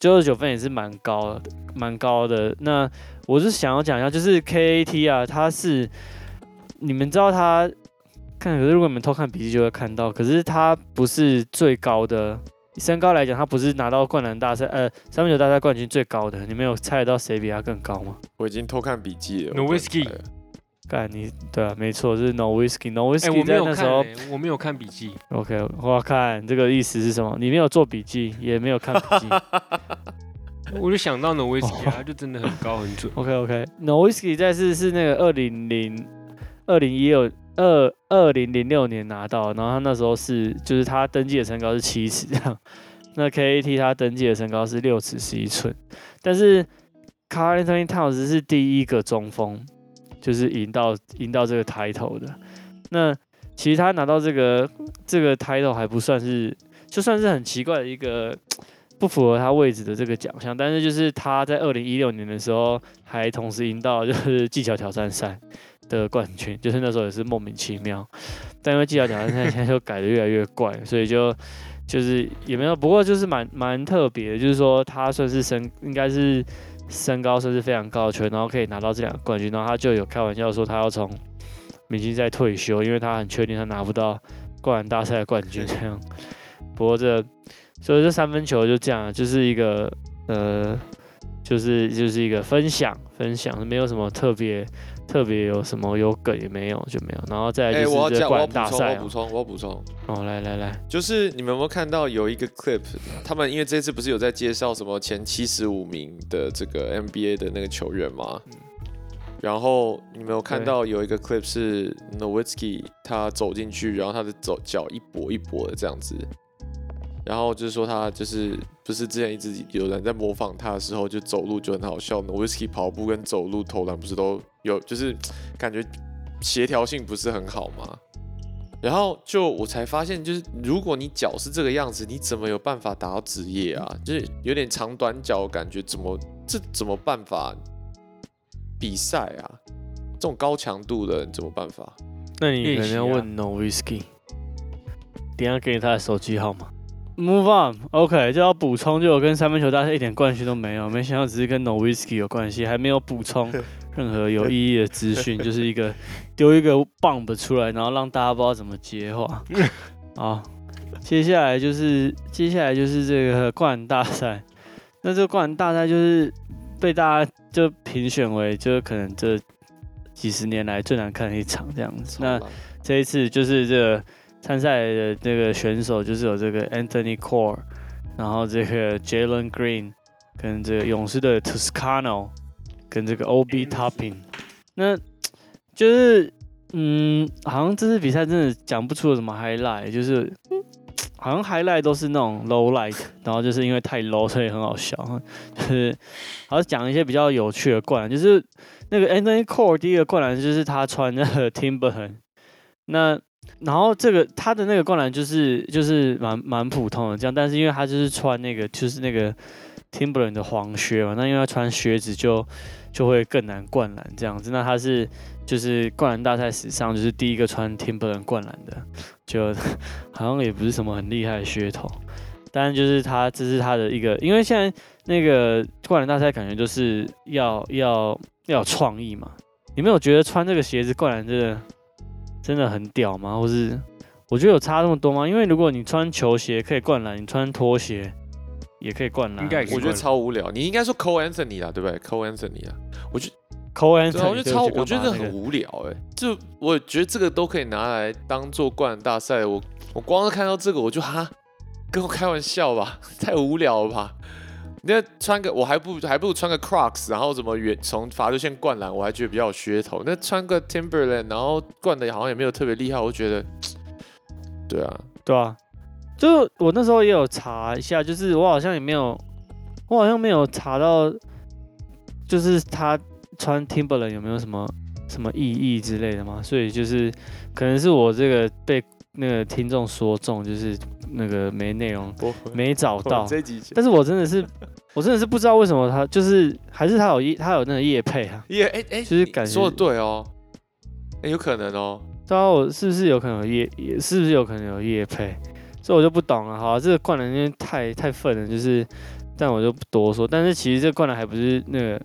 九十九分也是蛮高，蛮高的。那我是想要讲一下，就是 KAT 啊，他是你们知道他看，可是如果你们偷看笔记就会看到，可是他不是最高的。身高来讲，他不是拿到灌篮大赛，呃，三分球大赛冠军最高的。你们有猜得到谁比他更高吗？我已经偷看笔记了。No whiskey。干你对啊，没错，是 No whiskey。No whiskey。我没有看，我没有看笔记。OK，我要看这个意思是什么？你没有做笔记，也没有看笔记。我就想到 No whiskey，他就真的很高很准。OK OK，No whiskey 在是是那个二零零二零一六。二二零零六年拿到，然后他那时候是，就是他登记的身高是七尺这样，那 KAT 他登记的身高是六尺十一寸，但是 Carl Anthony Towns 是第一个中锋，就是赢到赢到这个 title 的。那其实他拿到这个这个 title 还不算是，就算是很奇怪的一个不符合他位置的这个奖项，但是就是他在二零一六年的时候还同时赢到就是技巧挑战赛。的冠军就是那时候也是莫名其妙，但因为技巧奖现在现在就改的越来越怪，所以就就是也没有，不过就是蛮蛮特别的，就是说他算是身应该是身高算是非常高的球员，然后可以拿到这两个冠军，然后他就有开玩笑说他要从明星赛退休，因为他很确定他拿不到灌篮大赛的冠军这样。不过这所以这三分球就这样，就是一个呃，就是就是一个分享分享，没有什么特别。特别有什么有梗也没有就没有，然后再来就是这灌大赛。我补充，我要补充，我补充。哦，来来来，就是你们有没有看到有一个 clip？他们因为这次不是有在介绍什么前七十五名的这个 NBA 的那个球员吗？然后你们有看到有一个 clip 是 Nowitzki 他走进去，然后他的走脚一跛一跛的这样子。然后就是说他就是不是之前一直有人在模仿他的时候就走路就很好笑，Nowitzky 跑步跟走路投篮不是都有就是感觉协调性不是很好吗？然后就我才发现就是如果你脚是这个样子，你怎么有办法打到职业啊？就是有点长短脚感觉，怎么这怎么办法比赛啊？这种高强度的怎么办法？那你可能要问 No Whisky，等下给你他的手机号码。Move on，OK，就要补充，就我跟三分球大赛一点关系都没有，没想到只是跟 No Whiskey 有关系，还没有补充 任何有意义的资讯，就是一个丢一个 bomb 出来，然后让大家不知道怎么接话。好，接下来就是接下来就是这个灌篮大赛，那这个灌篮大赛就是被大家就评选为就是可能这几十年来最难看的一场这样子。那这一次就是这个。参赛的这个选手就是有这个 Anthony Core，然后这个 Jalen Green，跟这个勇士队 Toscano，跟这个 OB Topping，那就是嗯，好像这次比赛真的讲不出什么 highlight，就是好像 highlight 都是那种 low light，然后就是因为太 low 所以很好笑，就是好像讲一些比较有趣的灌篮，就是那个 Anthony Core 第一个灌篮就是他穿那个 Timberland，那。然后这个他的那个灌篮就是就是蛮蛮普通的这样，但是因为他就是穿那个就是那个 Timberland 的黄靴嘛，那因为他穿靴子就就会更难灌篮这样子。那他是就是灌篮大赛史上就是第一个穿 Timberland 灌篮的，就好像也不是什么很厉害的噱头，但是就是他这是他的一个，因为现在那个灌篮大赛感觉就是要要要有创意嘛。你没有觉得穿这个鞋子灌篮真的？真的很屌吗？或是我觉得有差那么多吗？因为如果你穿球鞋可以灌篮，你穿拖鞋也可以灌篮。应该我觉得超无聊。你应该说 Cole Anthony 啦，对不对？Cole Anthony 啊，我觉得 Cole Anthony，我觉得超，我觉得很无聊哎。就我觉得这个都可以拿来当做灌篮大赛。我我光是看到这个我就哈，跟我开玩笑吧，太无聊了吧。那穿个我还不还不如穿个 Crocs，然后怎么远从罚球线灌篮，我还觉得比较有噱头。那穿个 Timberland，然后灌的好像也没有特别厉害，我觉得，对啊，对啊，就我那时候也有查一下，就是我好像也没有，我好像没有查到，就是他穿 Timberland 有没有什么什么意义之类的嘛，所以就是可能是我这个被那个听众说中，就是那个没内容，没找到。但是我真的是，我真的是不知道为什么他就是还是他有业他有那个叶配啊。叶哎哎，就是感觉说的对哦，哎有可能哦，对啊，我是不是有可能有业，也是不是有可能有叶配？所以我就不懂了。好、这个灌篮因为太太愤了，就是，但我就不多说。但是其实这个灌篮还不是那个，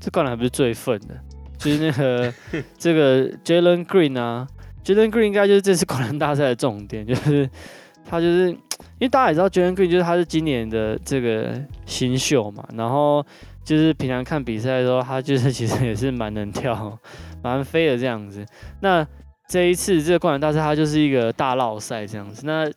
这灌篮还不是最愤的，就是那个 这个 Jalen Green 啊，Jalen Green 应该就是这次灌篮大赛的重点，就是他就是因为大家也知道 Jalen Green 就是他是今年的这个新秀嘛，然后就是平常看比赛的时候，他就是其实也是蛮能跳、蛮飞的这样子。那这一次这个灌篮大赛，它就是一个大绕赛这样子。那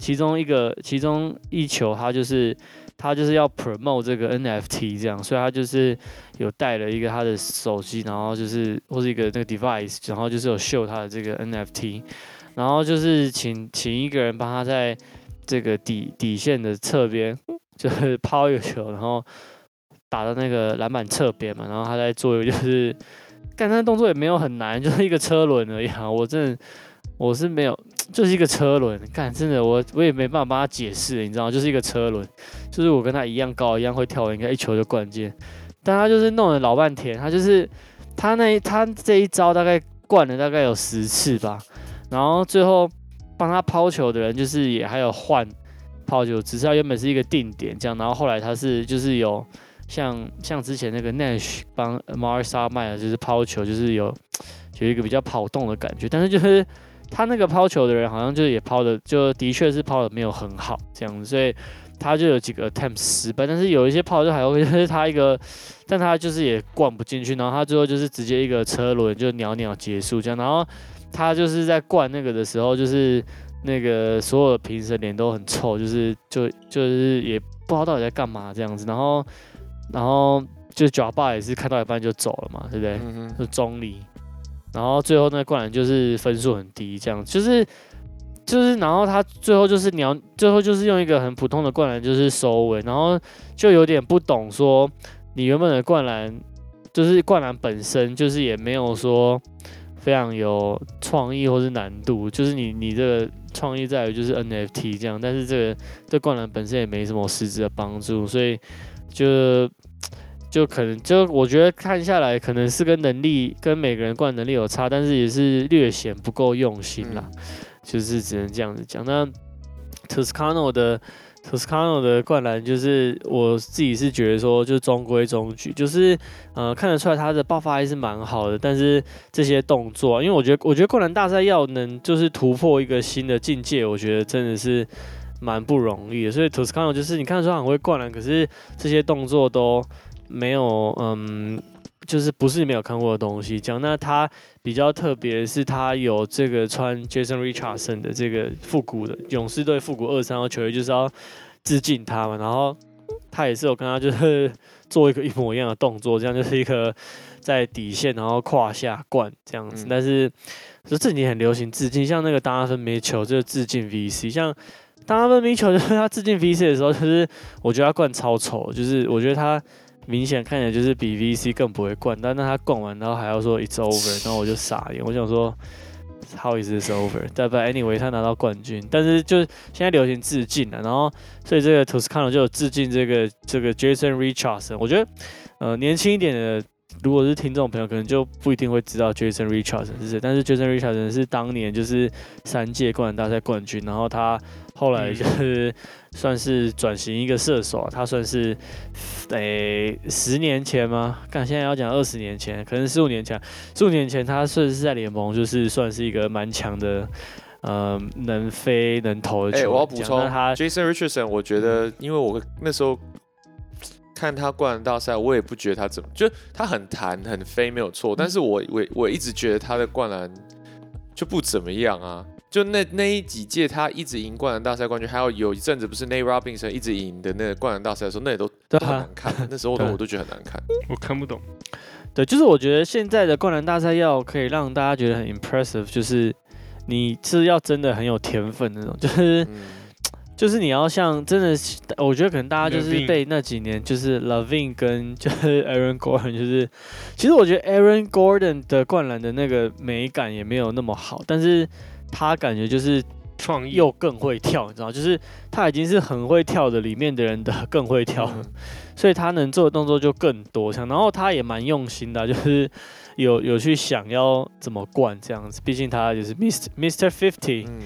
其中一个，其中一球，他就是他就是要 promote 这个 NFT 这样，所以他就是有带了一个他的手机，然后就是或是一个那个 device，然后就是有秀他的这个 NFT，然后就是请请一个人帮他在这个底底线的侧边，就是抛一个球，然后打到那个篮板侧边嘛，然后他在做一个就是。干那动作也没有很难，就是一个车轮而已啊！我真的我是没有，就是一个车轮。干真的我我也没办法帮他解释，你知道吗？就是一个车轮，就是我跟他一样高，一样会跳，应该一球就灌进。但他就是弄了老半天，他就是他那一他这一招大概灌了大概有十次吧，然后最后帮他抛球的人就是也还有换抛球，只是他原本是一个定点这样，然后后来他是就是有。像像之前那个 Nash 帮 Marissa 卖的，就是抛球，就是有有一个比较跑动的感觉，但是就是他那个抛球的人好像就是也抛的，就的确是抛的没有很好这样子，所以他就有几个 attempt 失败，但是有一些抛就还 OK，就是他一个，但他就是也灌不进去，然后他最后就是直接一个车轮就袅袅结束这样，然后他就是在灌那个的时候，就是那个所有的评审脸都很臭，就是就就是也不知道到底在干嘛这样子，然后。然后就脚爸也是看到一半就走了嘛，对不对？嗯哼，就中离，然后最后那个灌篮就是分数很低，这样就是就是，然后他最后就是你要最后就是用一个很普通的灌篮就是收尾，然后就有点不懂说你原本的灌篮就是灌篮本身就是也没有说非常有创意或是难度，就是你你这个创意在于就是 NFT 这样，但是这个对灌篮本身也没什么实质的帮助，所以就。就可能就我觉得看下来，可能是跟能力跟每个人灌能力有差，但是也是略显不够用心啦，就是只能这样子讲。那 Toscano 的 Toscano 的灌篮，就是我自己是觉得说，就中规中矩，就是呃看得出来他的爆发力是蛮好的，但是这些动作，因为我觉得我觉得灌篮大赛要能就是突破一个新的境界，我觉得真的是蛮不容易的。所以 Toscano 就是你看得出他很会灌篮，可是这些动作都。没有，嗯，就是不是没有看过的东西。讲那他比较特别，是他有这个穿 Jason Richardson 的这个复古的勇士队复古二三号球衣，就是要致敬他嘛。然后他也是有跟他就是 做一个一模一样的动作，这样就是一个在底线然后胯下灌这样子。但是就这几年很流行致敬，像那个达拉芬梅球就是致敬 VC，像达拉芬梅球就是他致敬 VC 的时候，就是我觉得他灌超丑，就是我觉得他。明显看起来就是比 VC 更不会灌，但那他灌完然后还要说 It's over，然后我就傻眼，我想说 How is this over？但不 Anyway，他拿到冠军，但是就现在流行致敬了，然后所以这个 Toscano 就有致敬这个这个 Jason Richardson。我觉得呃年轻一点的，如果是听众朋友，可能就不一定会知道 Jason Richardson 是谁，但是 Jason Richardson 是当年就是三届灌篮大赛冠军，然后他。后来就是算是转型一个射手，他算是诶十年前吗？看现在要讲二十年前，可能十五年前，十五年前他算是在联盟就是算是一个蛮强的，呃，能飞能投的球员。我要补充他，Jason Richardson，我觉得因为我那时候看他灌篮大赛，我也不觉得他怎么，就他很弹很飞没有错，但是我我我一直觉得他的灌篮就不怎么样啊。就那那一几届，他一直赢灌篮大赛冠军，还有有一阵子不是 Nate Robinson 一直赢的那个灌篮大赛的时候，那也都都很难看。那时候的我都觉得很难看，我看不懂。对，就是我觉得现在的灌篮大赛要可以让大家觉得很 impressive，就是你是要真的很有天分那种，就是就是你要像真的，我觉得可能大家就是被那几年就是 Loving 跟 就是 Aaron Gordon，就是其实我觉得 Aaron Gordon 的灌篮的那个美感也没有那么好，但是。他感觉就是创意又更会跳，你知道，就是他已经是很会跳的里面的人的更会跳，嗯 所以他能做的动作就更多。像，然后他也蛮用心的啊，就是有有去想要怎么灌这样子，毕竟他就是 Mr. Mr. Fifty，嗯，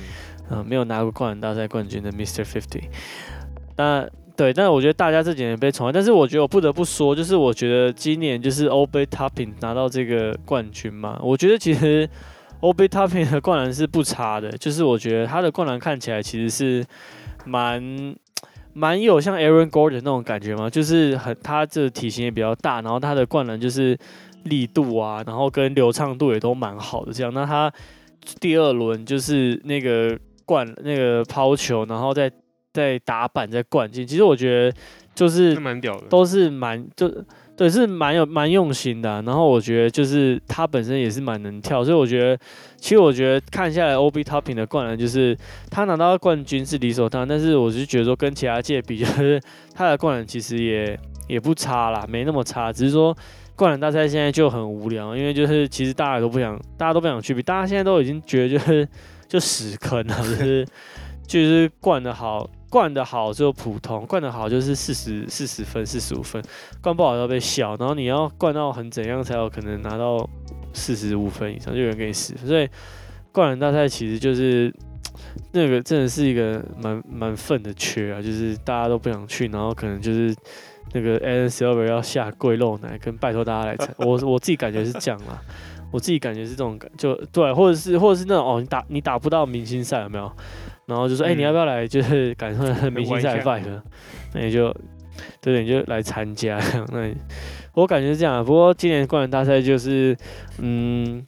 嗯、没有拿过灌篮大赛冠军的 Mr. Fifty。那对，但是我觉得大家这几年被宠爱，但是我觉得我不得不说，就是我觉得今年就是 o b e Topping 拿到这个冠军嘛，我觉得其实 o b Topping 的灌篮是不差的，就是我觉得他的灌篮看起来其实是蛮。蛮有像 Aaron Gordon 那种感觉嘛，就是很他这体型也比较大，然后他的灌篮就是力度啊，然后跟流畅度也都蛮好的这样。那他第二轮就是那个灌那个抛球，然后再再打板再灌进，其实我觉得就是是蛮屌的。都是蛮就对，是蛮有蛮用心的、然后我觉得就是他本身也是蛮能跳，所以我觉得其实我觉得看下来 OB Topping 的灌篮就是他拿到冠军是理所当然，但是我是觉得说跟其他届比，就是他的灌篮其实也也不差啦，没那么差，只是说。灌篮大赛现在就很无聊，因为就是其实大家都不想，大家都不想去比，大家现在都已经觉得就是 就屎坑了，就是 就是灌的好，灌的好就普通，灌的好就是四十四十分、四十五分，灌不好要被笑，然后你要灌到很怎样才有可能拿到四十五分以上，就有人给你十分，所以灌篮大赛其实就是 那个真的是一个蛮蛮愤的缺啊，就是大家都不想去，然后可能就是那个 Alan Silver 要下跪露奶，跟拜托大家来参，我我自己感觉是这样啦。我自己感觉是这种感，就对，或者是或者是那种哦，你打你打不到明星赛有没有？然后就说，哎、嗯你要不要来？就是感受明星赛 vibe？那你就对，你就来参加。那你我感觉是这样啊。不过今年冠军大赛就是，嗯，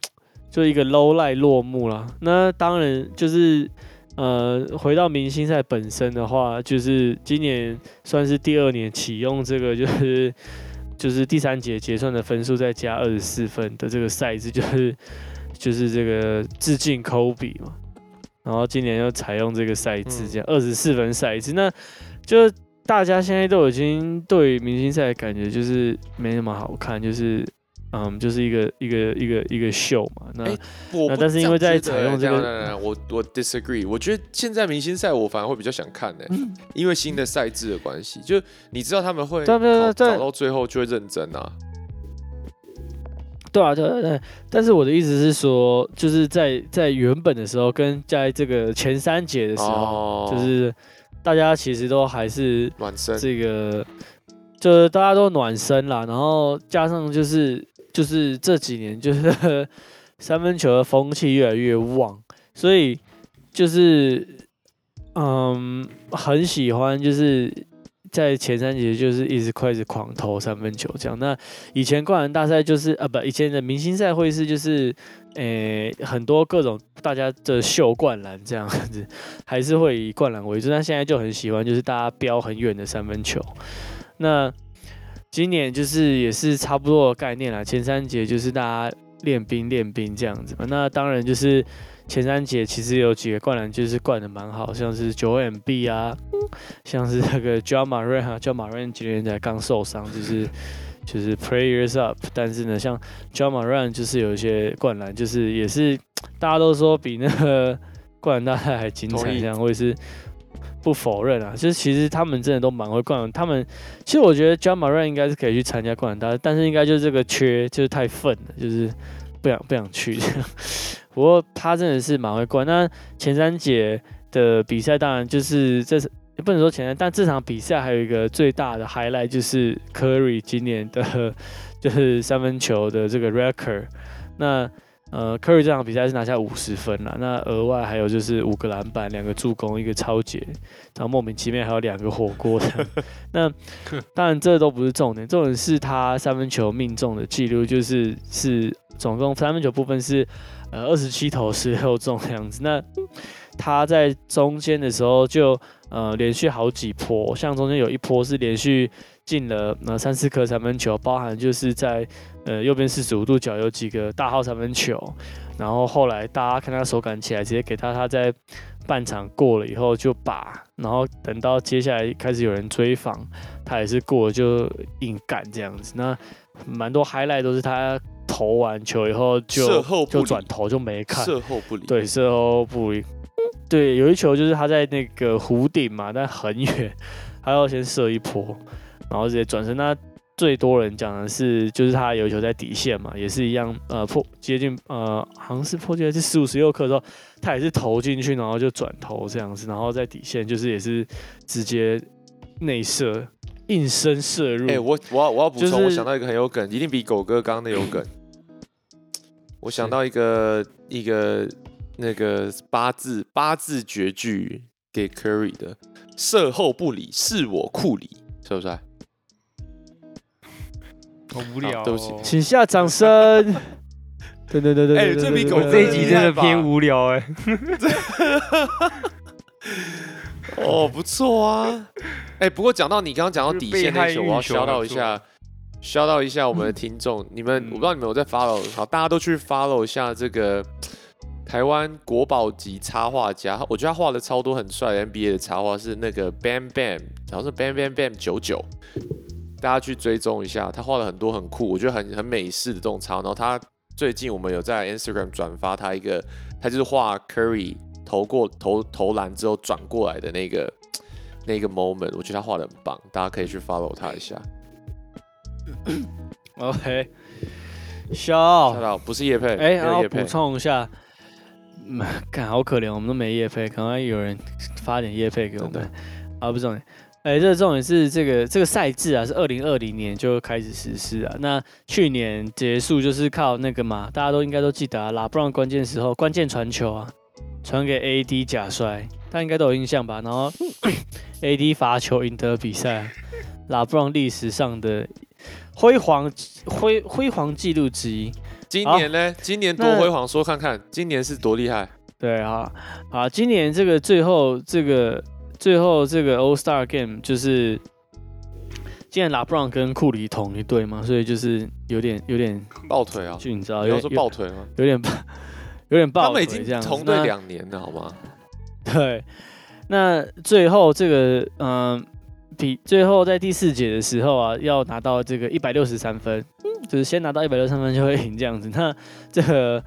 就一个 low light 落幕了。那当然就是，呃，回到明星赛本身的话，就是今年算是第二年启用这个，就是就是第三节结算的分数再加二十四分的这个赛制，就是就是这个致敬科比嘛。然后今年又采用这个赛制，嗯。这样二十四分赛制，那就大家现在都已经对明星赛的感觉就是没那么好看，就是嗯，就是一个一个一个一个秀嘛。那、那但是因为在采用这个我我 disagree，我觉得现在明星赛我反而会比较想看呢、因为新的赛制的关系，就你知道他们会搞到最后就会认真啊。对啊，对啊对啊，但是我的意思是说，就是在在原本的时候，跟在这个前三节的时候，哦，就是大家其实都还是暖身，这个，就是大家都暖身啦，然后加上就是就是这几年就是 三分球的风气越来越旺，所以就是嗯很喜欢就是在前三节就是一直开始狂投三分球这样。那以前灌篮大赛就是啊不，以前的明星赛会是就是诶、很多各种大家的秀灌篮这样子，还是会以灌篮为主。但现在就很喜欢就是大家飙很远的三分球。那今年就是也是差不多的概念啦，前三节就是大家练兵练兵这样子嘛。那当然就是前三节其实有几个灌篮就是灌的蛮好，像是九 MB 啊，像是那个 John Marin 啊，John Marin 今天才刚受伤，就是就是 Prayers Up，但是呢，像 John Marin 就是有一些灌篮，就是也是大家都说比那个 灌篮大赛还精彩，这样我也是不否认啊。就是其实他们真的都蛮会灌篮，他们其实我觉得 John m a r a n 应该是可以去参加灌篮大赛，但是应该就是这个缺就是太愤了，就是不想不想去。不过他真的是蛮会灌。那前三节的比赛当然就是这是不能说前三，但这场比赛还有一个最大的 highlight 就是 Curry 今年的 就是三分球的这个 record。那呃，Curry 这场比赛是拿下五十分了，那额外还有就是五个篮板、两个助攻、一个超节，然后莫名其妙还有两个火锅的。那 当然这都不是重点，重点是他三分球命中的记录，就是是总共三分球部分是呃二十七投十六中这样子。那他在中间的时候就呃连续好几波，像中间有一波是连续进了呃三四颗三分球，包含就是在呃右边四十五度角有几个大号三分球，然后后来大家看他手感起来，直接给他他在半场过了以后就把，然后等到接下来开始有人追防，他也是过了就硬干这样子。那蛮多 highlight 都是他投完球以后就就转头就没看，射后不理，对，事后不理。对，有一球就是他在那个弧顶嘛，但很远，他要先射一波，然后直接转身。那最多人讲的是，就是他有球在底线嘛，也是一样，呃，破接近呃，好像是破界是十五十六克的时候，他也是投进去，然后就转头这样子，然后在底线就是也是直接内射，应声射入。哎、我我要我要补充，就是我想到一个很有梗，一定比狗哥刚刚的有梗。我想到一个一个那个八字八字绝句给 Curry 的，射后不理是我库里，帅不帅？好无聊、哦。对不起请下掌声。对对对对哎这比狗这一集真的偏无聊哎、哦，不错啊。哎、不过讲到你刚刚讲到底线那球，我要就是被害欲求 shout 到一下，shout 到一下我们的听众，你们嗯我不知道你们有在 follow，好，大家都去 follow 一下这个台湾国宝级插画家，我觉得他画的超多很帅的 NBA 的插画，是那个 Bam Bam，好像是 Bam Bam Bam 九九。大家去追踪一下，他画了很多很酷，我觉得很很美式的这种插画。然后他最近我们有在 Instagram 转发他一个，他就是画 Curry 投过投投篮之后转过来的那个那个 moment，我觉得他画的很棒，大家可以去 follow 他一下。OK，笑不是叶配，哎，没然后补充一下，嗯，看好可怜，我们都没叶配，可能有人发点叶配给我们。啊，不是重点，哎，这个重点是这个这个赛制啊，是二零二零年就开始实施啊。那去年结束就是靠那个嘛，大家都应该都记得啊，拉布朗关键时候关键传球啊，传给 AD 假摔，大家应该都有印象吧？然后 AD 罚球赢得比赛，拉布朗历史上的辉煌辉辉煌纪录之一。今年呢？今年多辉煌，说看看，今年是多厉害？对啊，啊，今年这个最后这个最后这个 All Star Game 就是，既然拉布朗跟库里同一队嘛，所以就是有点有点，抱腿啊！就你知道，有点抱腿吗？有点 有点他们已爆腿这样同队两年了，好吗？对，那最后这个嗯，比最后在第四节的时候啊，要拿到这个一百六十三分，就是先拿到一百六十三分就会赢这样子。那这个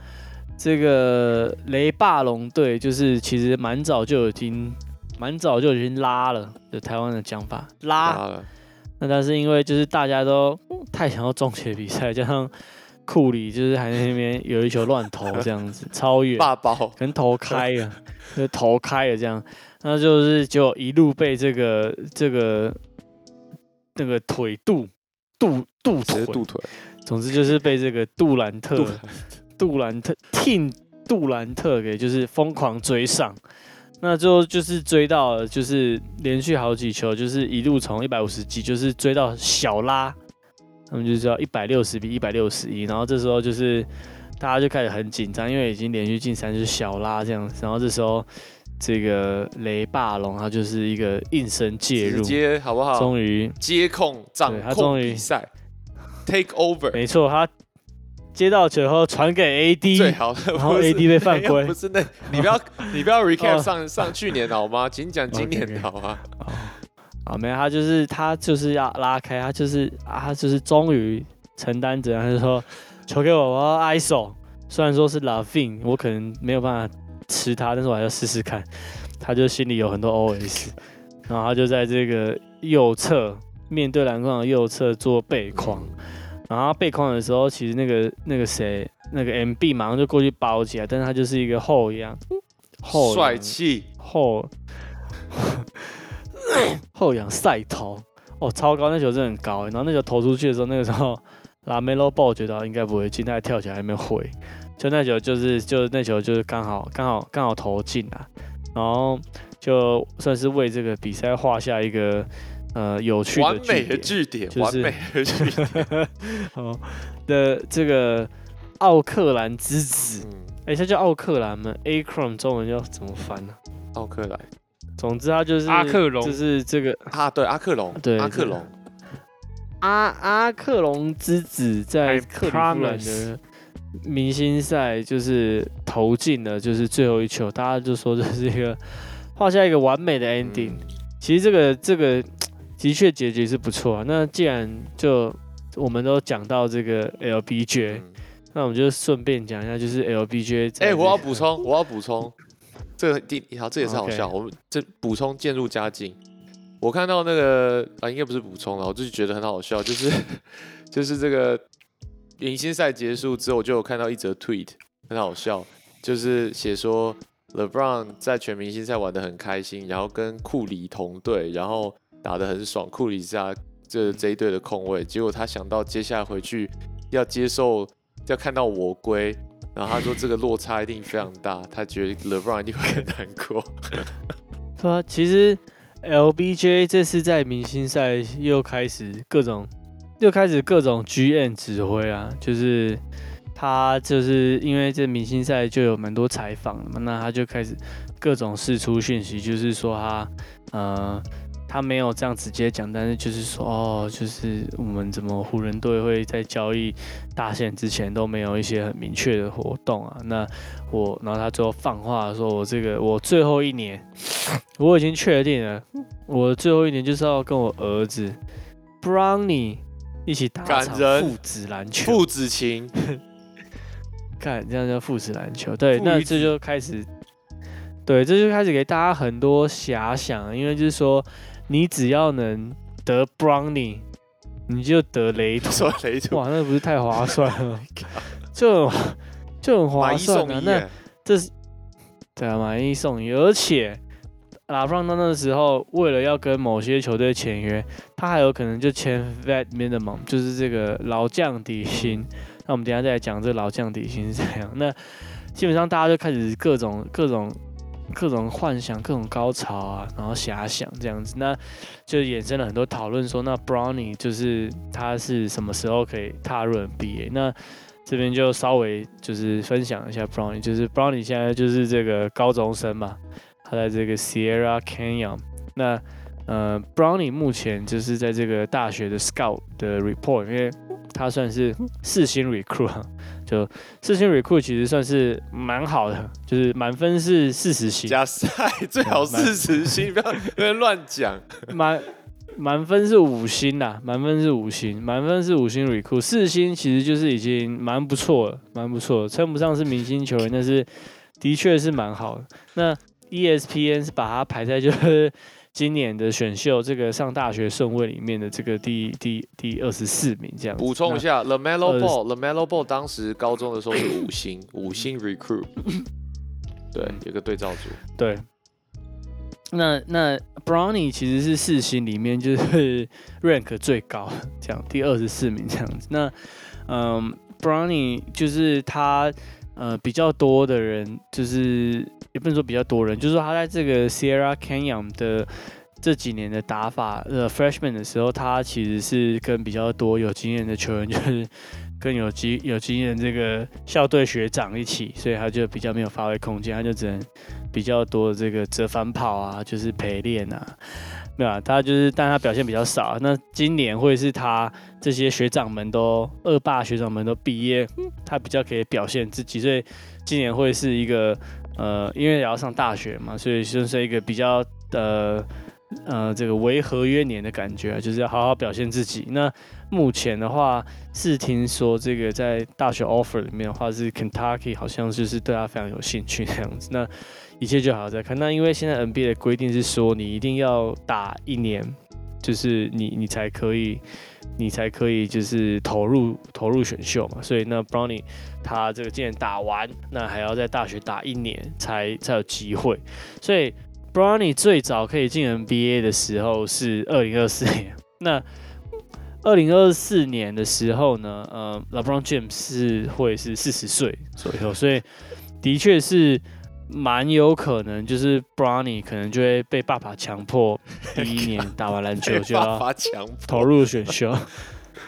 这个雷霸龙队就是其实蛮早就已经蛮早就已经拉了，就台湾的讲法拉。拉了，那但是因为就是大家都太想要终结比赛，加上库里就是还在那边有一球乱投这样子，超远。霸包，可能头开了，就投开了这样，那就是就一路被这个这个那个腿肚肚肚腿，肚腿，总之就是被这个杜兰特 杜兰特 Team 杜兰特给就是疯狂追上。那最后就是追到了，就是连续好几球，就是一路从一百五十几，就是追到小拉，他们就知道一百六十比一百六十一，然后这时候就是大家就开始很紧张，因为已经连续进三，就是小拉这样子，然后这时候这个雷霸龙他就是一个应声介直入，接好不好？终于接控掌控终于比赛，take over，没错，他接到球后传给 AD，最好的。然后 AD 被犯规不是那，你不要 你不要 recap 哦上上去年的好吗？请讲今年的好吗？哦，啊，没有，他就是他就是要拉开，他就是啊，他就是终于承担责任，他就说球给我，我要 ISO。虽然说是 Lavin，我可能没有办法吃他，但是我还要试试看。他就心里有很多 OS，然后他就在这个右侧面对篮筐的右侧做背框，然后他背框的时候，其实那个那个谁，那个 MB 马上就过去包起来，但是他就是一个后仰，后帅气，后后仰赛投，哦，超高，那球真的很高欸。然后那球投出去的时候，那个时候拉梅洛鲍觉得应该不会进，他还跳起来还没回，就那球就是就那球就是刚好刚好刚好投进啊，然后就算是为这个比赛画下一个呃有趣完美的据点，就是完美的据点。哦的这个奥克兰之子，嗯，哎、他叫奥克兰吗？Acron 中文要怎么翻呢、奥克兰。总之，他就是阿克隆。就是这个啊，对，阿克隆，对对阿克隆，阿阿克隆之子在克里夫兰的明星赛就是投进了，就是最后一球，大家就说这是一个画下一个完美的 ending。嗯。其实这个这个的确结局是不错啊。那既然就我们都讲到这个 LBJ，、嗯那我们就顺便讲一下，就是 LBJ 在哎，我要补充，我要补充，这个第好，这也是好笑。我们这补充渐入佳境。我看到那个啊，应该不是补充了，我就是觉得很好笑，就是就是这个明星赛结束之后，我就有看到一则 tweet，很好笑，就是写说 LeBron 在全明星赛玩的很开心，然后跟库里同队，然后打得很爽，库里扎这这一队的控卫，结果他想到接下来回去要接受要看到我归，然后他说这个落差一定非常大，他觉得 LeBron 一定会很难过。对啊，其实 LBJ 这次在明星赛又开始各种又开始各种 GM 指挥啊，就是他就是因为这明星赛就有蛮多采访的嘛，那他就开始各种释出讯息，就是说他呃他没有这样直接讲，但是就是说哦，就是我们怎么湖人队会在交易大限之前都没有一些很明确的活动啊？那我然后他最后放话说，我这个我最后一年。我已经确定了，我最后一年就是要跟我儿子 Brownie 一起打场感人父子篮球。父子情，看这样叫父子篮球，对，那这就开始，对，这就开始给大家很多遐想，因为就是说，你只要能得 Brownie，你就得雷 哇，那不是太划算了？就很就很划算啊，那这是对啊，买一送一，而且拉布朗到那时候为了要跟某些球队签约，他还有可能就签 vet minimum，就是这个老将底薪。那我们等一下再来讲这个劳降底薪是怎样。那基本上大家就开始各种各种各种幻想、各种高潮啊，然后遐想这样子，那就衍生了很多讨论，说那 Brownie 就是他是什么时候可以踏入 NBA？那这边就稍微就是分享一下 Brownie，就是 Brownie 现在就是这个高中生嘛，他在这个 Sierra Canyon。那呃，Brownie 目前就是在这个大学的 Scout 的 report，因为他算是四星 recruit，啊 就四星 recruit 其实算是蛮好的，就是满分是四十星，加赛最好蛮四十星，不要不要乱讲。满满分是五星啦，满分是五星，满分是五星 recruit，四星其实就是已经蛮不错了，蛮不错的，称不上是明星球员，但是的确是蛮好的。那 E ESPN 是把它排在就是今年的选秀这个上大学顺位里面的这个第第第二十四名这样子。补充一下，Lamelo 呃 Ball，Lamelo Ball 当时高中的时候是五星，五星 recruit，对，有个对照组。对。那那 Brownie 其实是四星里面就是 rank 最高，这样第二十四名这样子。那嗯，Brownie 就是他呃比较多的人，就是也不能说比较多人，就是说他在这个 Sierra Canyon 的这几年的打法，呃，freshman 的时候，他其实是跟比较多有经验的球员，就是跟有经有经验这个校队学长一起，所以他就比较没有发挥空间，他就只能比较多的这个折返跑啊，就是陪练啊。没有啊，他就是，但他表现比较少。那今年会是他这些学长们都二霸学长们都毕业，他比较可以表现自己，所以今年会是一个呃，因为也要上大学嘛，所以就是一个比较呃呃这个违合约年的感觉，就是要好好表现自己。那目前的话是听说这个在大学 offer 里面的话是 Kentucky 好像就是对他非常有兴趣这样子。那一切就好好再看。那因为现在 NBA 的规定是说你一定要打一年，就是你你才可以。你才可以就是投入投入选秀嘛，所以那 Brownie 他这个今年打完，那还要在大学打一年才才有机会，所以 Brownie 最早可以进 NBA 的时候是二零二四年，那二零二四年的时候呢，呃，LeBron James 是会是四十岁左右，所以的确是蛮有可能，就是 Brownie 可能就会被爸爸强迫 第一年打完篮球就要。投入选秀。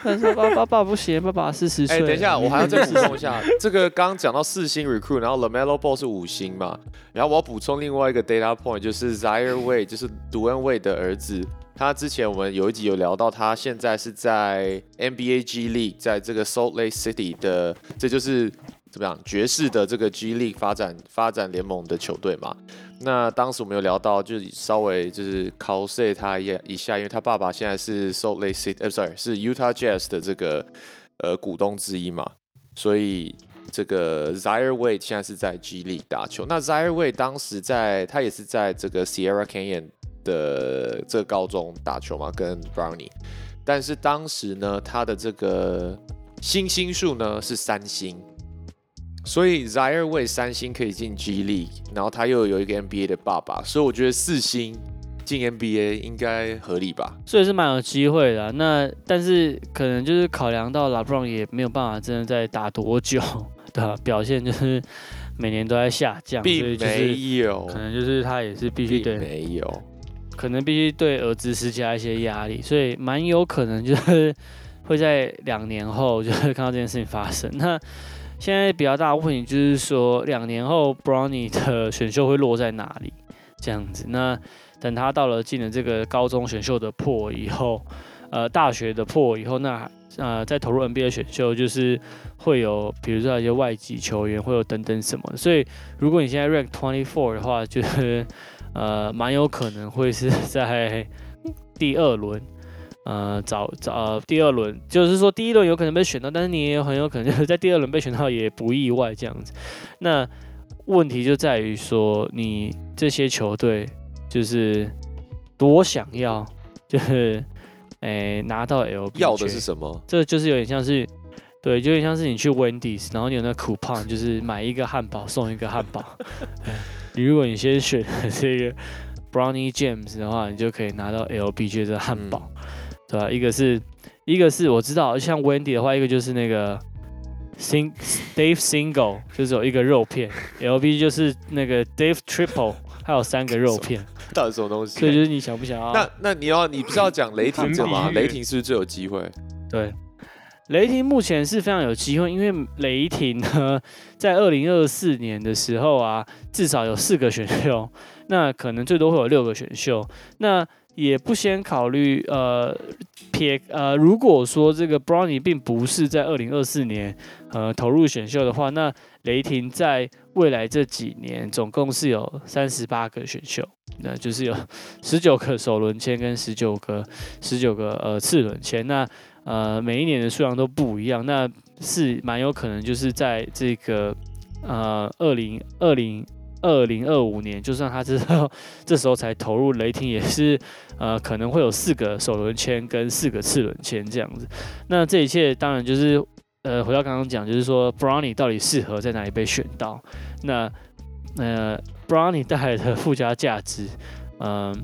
但是爸爸爸不行，爸爸四十岁。哎、等一下，我还要再补充一下，这个刚刚讲到四星 recruit，然后 Lamelo Ball 是五星嘛，然后我要补充另外一个 data point，就是 Zaire Wade，就是杜恩韦的儿子，他之前我们有一集有聊到，他现在是在 NBA G League，在这个 Salt Lake City 的，这就是怎么样爵士的这个 G League 发展发展联盟的球队嘛。那当时我们有聊到，就是稍微就是 cos 他一一下，因为他爸爸现在是 Salt Lake City，呃，sorry，是 Utah Jazz 的这个呃股东之一嘛，所以这个 Zaire Way 现在是在 G League 打球。那 Zaire Way 当时在他也是在这个 Sierra Canyon 的这个高中打球嘛，跟 Brownie。但是当时呢，他的这个星星数呢是三星，所以 Zaire Wade 三星可以进 G League，然后他又有一个 NBA 的爸爸，所以我觉得四星进 NBA 应该合理吧。所以是蛮有机会的啊、那但是可能就是考量到 LeBron 也没有办法真的在打多久，对吧、表现就是每年都在下降，所以并就是没有可，能就是他也是必须并得，没有。可能必须对儿子施加一些压力，所以蛮有可能就是会在两年后就会看到这件事情发生。那现在比较大的问题就是说，两年后 Brownie 的选秀会落在哪里？这样子，那等他到了进了这个高中选秀的破以后，呃，大学的破以后，那呃，再投入 NBA 选秀，就是会有比如说一些外籍球员，会有等等什么。所以，如果你现在 rank twenty four 的话，就是呃，蛮有可能会是在第二轮。呃，找找呃第二轮，就是说第一轮有可能被选到，但是你也有很有可能就是在第二轮被选到，也不意外这样子。那问题就在于说，你这些球队就是多想要，就是诶、拿到 LBJ，要的是什么？这就是有点像是，对，就有点像是你去 Wendy's，然后你有那 coupon，就是买一个汉堡送一个汉堡。你如果你先选这个 Brownie James 的话，你就可以拿到 LBJ 的汉堡，对吧？一个是，一个是我知道，像 Wendy 的话，一个就是那个 Sing Dave Single，就是有一个肉片，LB 就是那个 Dave Triple，还有三个肉片，到底什么东西？所以就是你想不想要？那那你要你不是要讲雷霆这吗？雷霆是不是最有机会？对，雷霆目前是非常有机会，因为雷霆呢，在二零二四年的时候啊，至少有四个选秀，那可能最多会有六个选秀，那也不先考虑呃撇呃，如果说这个 Brownie 并不是在二零二四年呃投入选秀的话，那雷霆在未来这几年总共是有三十八个选秀，那就是有 十九个首轮签跟十九个十九个呃次轮签，那呃每一年的数量都不一样，那是蛮有可能就是在这个呃二零二零二零二五年，就算他知道这时候才投入雷霆，也是呃可能会有四个首轮签跟四个次轮签这样子。那这一切当然就是呃回到刚刚讲，就是说 Brownie 到底适合在哪里被选到？那呃 Brownie 带来的附加价值，嗯、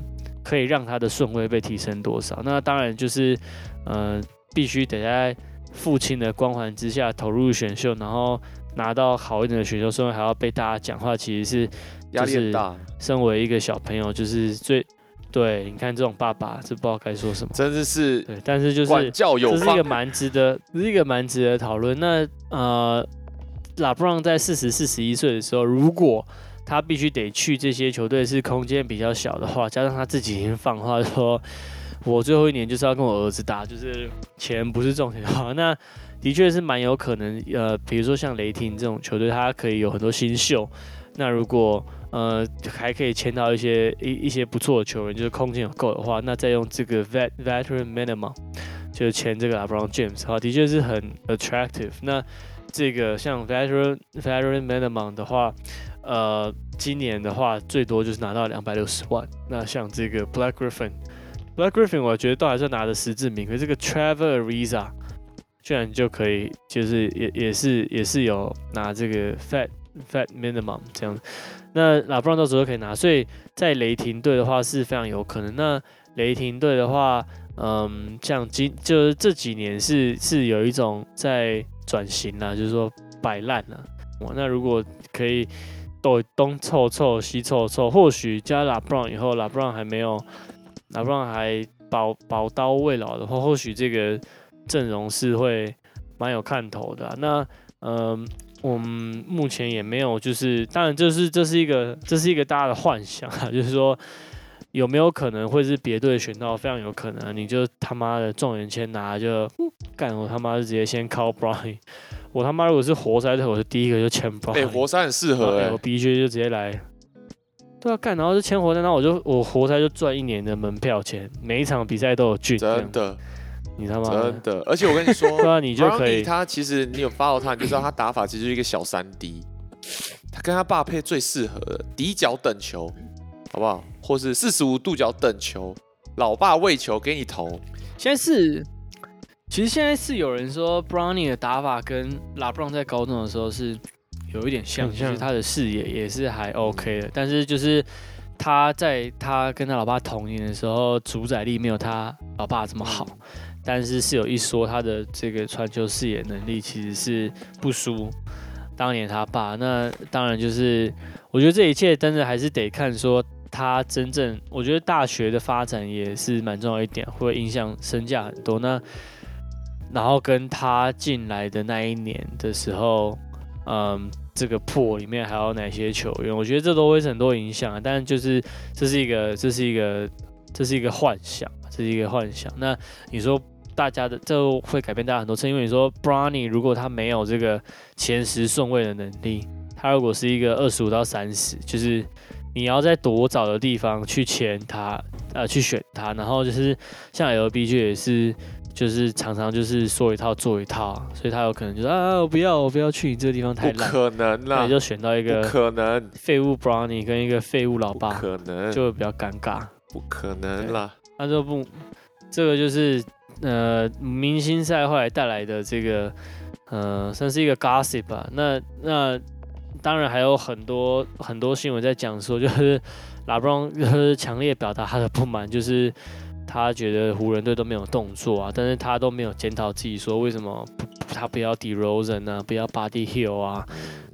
可以让他的顺位被提升多少？那当然就是呃必须得在父亲的光环之下投入选秀，然后拿到好一点的选秀顺位，还要被大家讲话，其实是压力很大，身为一个小朋友，就是最对你看这种爸爸，这不知道该说什么。真的是对，但是就是管教有方这是一个。蛮值得，这是一个蛮值得讨论。那呃，拉布朗在四十四十一岁的时候，如果他必须得去这些球队是空间比较小的话，加上他自己已经放话说，我最后一年就是要跟我儿子打，就是钱不是重点的话，那的确是蛮有可能。呃，比如说像雷霆这种球队，它可以有很多新秀。那如果呃还可以签到一些一一些不错的球员，就是空间有够的话，那再用这个 vet veteran minimum 就是签这个 LeBron James 的话，的确是很 attractive。那这个像 veteran veteran minimum 的话，呃，今年的话最多就是拿到两百六十万。那像这个 Black Griffin。Black Griffin 我觉得都还是拿的实至名归，这个 Trevor Ariza 居然就可以，就是也也是也是有拿这个 Fat Fat Minimum 这样，那拉布朗到时候可以拿，所以在雷霆队的话是非常有可能。那雷霆队的话，嗯，像今就是这几年是是有一种在转型啦，就是说摆烂了。哇，那如果可以东东凑凑西凑凑，或许加拉布朗以后，拉布朗还没有，拉布朗还宝宝刀未老的话，或许这个阵容是会蛮有看头的啊、那嗯，我们目前也没有，就是当然就是这是一个这是一个大家的幻想啊，就是说有没有可能会是别队选到，非常有可能啊，你就他妈的状元签拿就嗯干，我他妈就直接先 call Brian，我他妈如果是活塞队，我是第一个就签 Brian，哎，活塞很适合哎。我，B J 就直接来。对啊，干，然后就签活塞，然后我就我活塞就赚一年的门票钱，每一场比赛都有进，这样。真的。你他妈的。真的，而且我跟你说，对啊你就可以。他其实你有 follow 他，你就知道他打法其实就是一个小三 D，他跟他爸配最适合的底角等球，好不好？或是四十五度角等球，老爸喂球给你投，现在是，其实现在是有人说 Brownie 的打法跟 LeBron 在高中的时候是有一点像，很像。就是他的视野也是还 OK 的，但是就是他在他跟他老爸同年的时候，主宰力没有他老爸这么好，但是是有一说他的这个传球视野能力其实是不输当年他爸。那当然就是，我觉得这一切真的还是得看说他真正，我觉得大学的发展也是蛮重要一点，会影响身价很多。那然后跟他进来的那一年的时候，嗯，这个破里面还有哪些球员？我觉得这都会是很多影响啊。但就是这是一个，这是一个，这是一个幻想，这是一个幻想。那你说大家的这会改变大家很多次，因为你说 Brownie 如果他没有这个前十顺位的能力，他如果是一个二十五到三十，就是你要在多早的地方去签他，呃，去选他，然后就是像 LBG 也是。就是常常就是说一套做一套，所以他有可能就是啊，我不要，我不要去你这个地方太烂，不可能啦就选到一个可能，废物 Brownie 跟一个废物老爸，可能，就会比较尴尬。不可能啦。那就不，这个就是呃明星赛后来带来的这个呃算是一个 gossip 吧。那那当然还有很多很多新闻在讲说，就是拉布朗就是强烈表达他的不满，就是他觉得湖人队都没有动作啊，但是他都没有检讨自己说为什么不他不要 DeRozan 啊，不要 Buddy Hill 啊，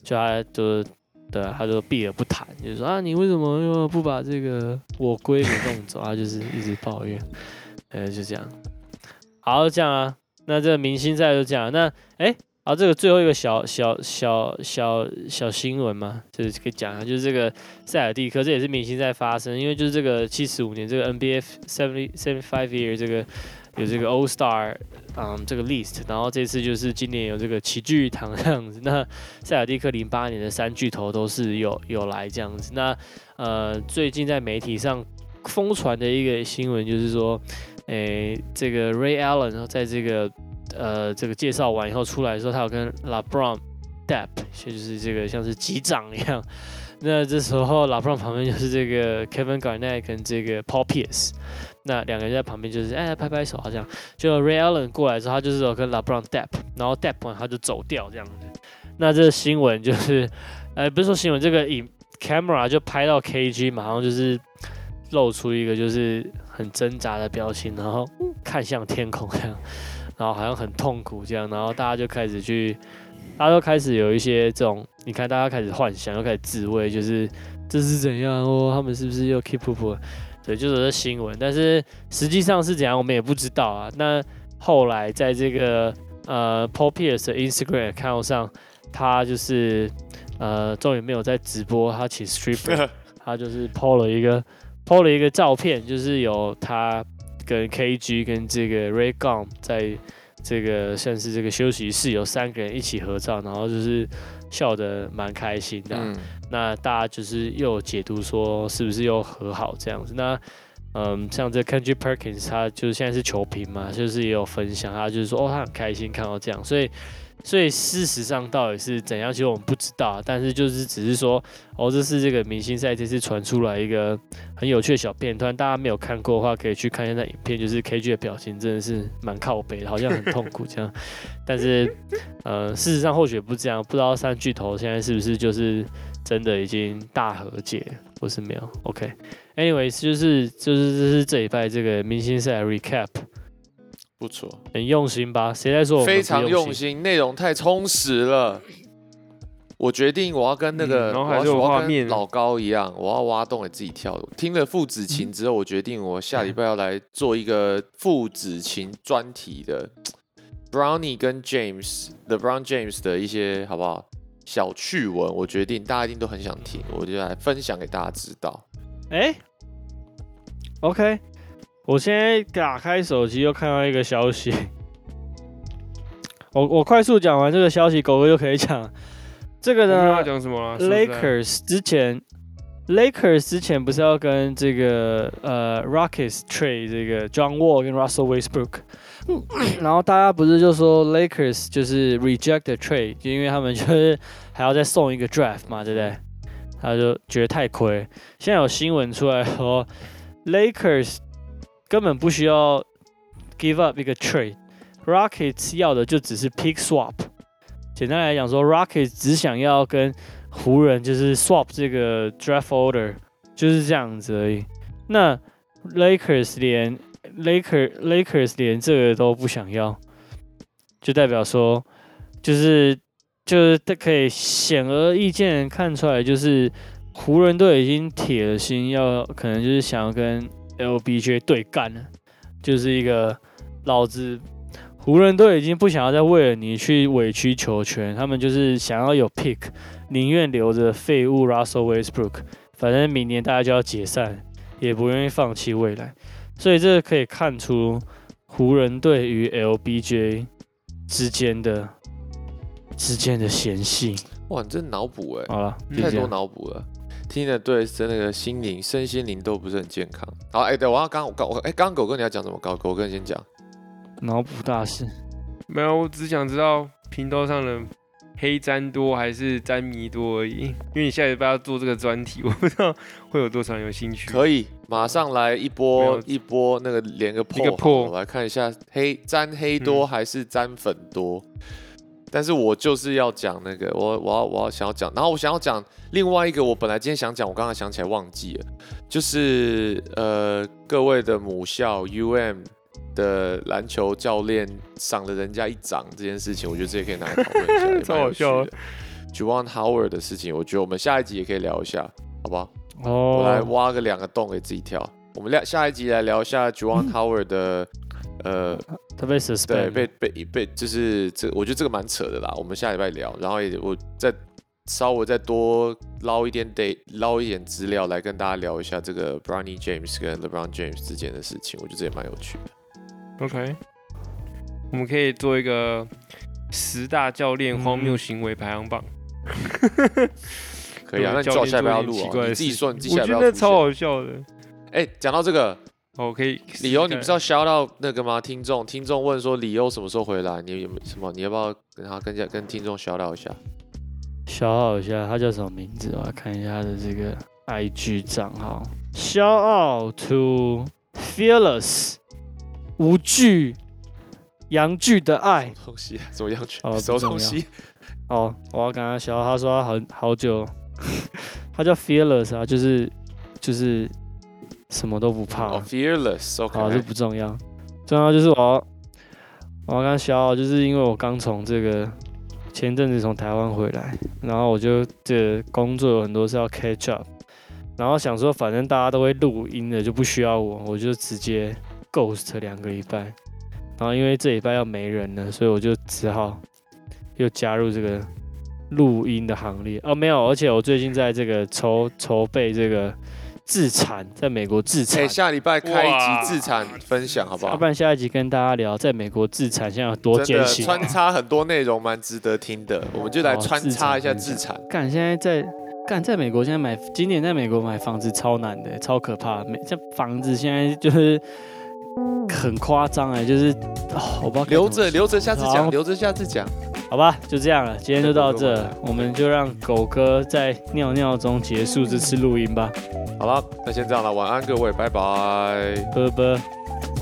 就他就是。对，他就避而不谈，就是说啊，你为什么又不把这个我龟给弄走？他就是一直抱怨，呃，就这样。好，这样啊，那这个明星赛就这样。那哎，好，这个最后一个小小小小小新闻嘛，就是可以讲一下，就是这个塞尔蒂克，这也是明星赛发生，因为就是这个七十五年这个 NBA seventy seventy five year 这个有这个 All Star，嗯，这个 list，然后这次就是今年有这个齐聚堂这样子。那塞尔蒂克零八年的三巨头都是有有来这样子。那呃，最近在媒体上疯传的一个新闻就是说，诶，这个 Ray Allen 然后在这个呃这个介绍完以后出来的时候，他有跟 LeBron Depp，也就是这个像是击掌一样。那这时候 LeBron 旁边就是这个 Kevin Garnett 跟这个 Paul Pierce，那两个人在旁边就是哎拍拍手好像。就 Ray Allen 过来之后，他就是有跟 LeBron Depp，然后 dep 完他就走掉这样子。那这新闻就是，呃，不是说新闻，这个影 camera 就拍到 KG 马上就是露出一个就是很挣扎的表情，然后看向天空这样，然后好像很痛苦这样，然后大家就开始去，大家都开始有一些这种，你看大家开始幻想，又开始自慰，就是这是怎样哦，他们是不是又 keep up？对，就是这新闻，但是实际上是怎样，我们也不知道啊。那后来在这个呃 Paul Pierce 的 Instagram account 上，他就是呃终于没有在直播，他请 stripper，他就是 PO 了一个 PO 了一个照片，就是有他跟 KG 跟这个 Ray Gun 在这个像是这个休息室有三个人一起合照，然后就是笑得蛮开心的啊、嗯，那大家就是又有解读说是不是又和好这样子？那嗯，像这 Kendrick Perkins 他就是现在是球评嘛，就是也有分享，他就是说哦，他很开心看到这样，所以所以事实上到底是怎样，其实我们不知道，但是就是只是说哦，这是这个明星赛这次传出来一个很有趣的小片段，大家没有看过的话可以去看一下那影片，就是 KG 的表情真的是蛮靠北的，好像很痛苦这样，但是呃，事实上或许不这样，不知道三巨头现在是不是就是。真的已经大和解，或是没有？OK，anyways，、就是就是这是这一拜这个明星赛 recap，不错，很用心吧？谁在说我非常用用？心，内容太充实了。我决定我要跟那个，嗯然后还是有要我要画面跟老高一样，我要挖洞给自己跳。听了父子情之后，我决定我下礼拜要来做一个父子情专题的 Brownie 跟 James，The Brown James 的一些好不好小趣闻？我决定大家一定都很想听，我就来分享给大家知道。哎、o k 我现在打开手机又看到一个消息，我我快速讲完这个消息，狗哥就可以讲。这个呢讲什么了。说实在，Lakers 之前 Lakers 之前不是要跟这个呃 Rockets trade 这个 John Wall 跟 Russell Westbrook，然后大家不是就说 Lakers 就是 reject the trade，就因为他们就是还要再送一个 draft 嘛，对不对？他就觉得太亏。现在有新闻出来说，Lakers 根本不需要 give up 一个 trade，Rockets 要的就只是 pick swap。简单来讲说，Rockets 只想要跟湖人就是 swap 这个 draft order，就是这样子而已。那 Lakers 连 Laker Lakers 连这个都不想要，就代表说，就是就是可以显而易见看出来，就是湖人队已经铁了心要，可能就是想要跟 LBJ 对干了，就是一个老子。湖人队已经不想要再为了你去委曲求全，他们就是想要有 pick，宁愿留着废物 Russell Westbrook，反正明年大家就要解散，也不愿意放弃未来。所以这可以看出湖人队与 LBJ 之间的之间的嫌隙。哇，你这脑补哎！好了，太多脑补了，听的对，真那个心灵、身心灵都不是很健康。好，哎，对，我要刚我刚我哎，刚刚狗哥你要讲什么？狗狗哥先讲。脑补大师，没有，我只想知道频道上的黑詹多还是詹迷多而已。因为你下礼拜要做这个专题，我不知道会有多少人有兴趣。可以，马上来一波一波那个连个破，一个破我来看一下黑詹黑多还是詹粉多。但是我就是要讲那个，我我要我要想要讲，然后我想要讲另外一个，我本来今天想讲，我刚刚想起来忘记了，就是呃各位的母校 UM。的篮球教练赏了人家一掌这件事情，我觉得这也可以拿来讨论一下，超好笑。Juwan Howard 的事情，我觉得我们下一集也可以聊一下，好不好？哦，我来挖个两个洞给自己跳。我们下下一集来聊一下 Juwan Howard 的，呃，他被 suspend，对，被被被，就是这，我觉得这个蛮扯的啦。我们下礼拜聊，然后也我再稍微再多捞一点得捞一点资料来跟大家聊一下这个 Bronny James 跟 LeBron James 之间的事情，我觉得这也蛮有趣的。OK，我们可以做一个十大教练荒谬行为排行榜。可以啊，那你叫下不要录啊？你自己说，你自己下不要。我觉得超好笑的。哎，讲到这个，OK，理由你不是要 shout 到那个吗？听众，听众问说理由什么时候回来？你有什么？你要不要跟他跟下跟听众 shout 一下？shout 一下，他叫什么名字？我要看一下他的这个 IG 账号。shout out to fearless。无惧，阳具的爱。东西？什么阳具？哦，什么东西？哦，我要跟他笑。他说他很好久，他叫 Fearless 啊，就是就是什么都不怕。Fearless，OK。好，这不重要，重要就是我要我要跟他笑，就是因为我刚从这个前阵子从台湾回来，然后我就这工作有很多是要 catch up，然后想说反正大家都会录音的，就不需要我，我就直接。Ghost 两个礼拜，然后因为这礼拜要没人了，所以我就只好又加入这个录音的行列。哦，没有，而且我最近在这个筹筹备这个自产，在美国自产。下礼拜开一集自产分享，好不好？要不然下一集跟大家聊在美国自产现在有多艰辛。穿插很多内容蛮值得听的，我们就来穿插一下自产。干，现在在干，在美国现在买，今年在美国买房子超难的，超可怕。每这房子现在就是。很夸张哎，就是，我不知道留着留着下次讲，留着下次讲，好吧，就这样了，今天就到这，我们就让狗哥在尿尿中结束这次录音吧。好了，那先这样了，晚安各位，拜拜，拜拜。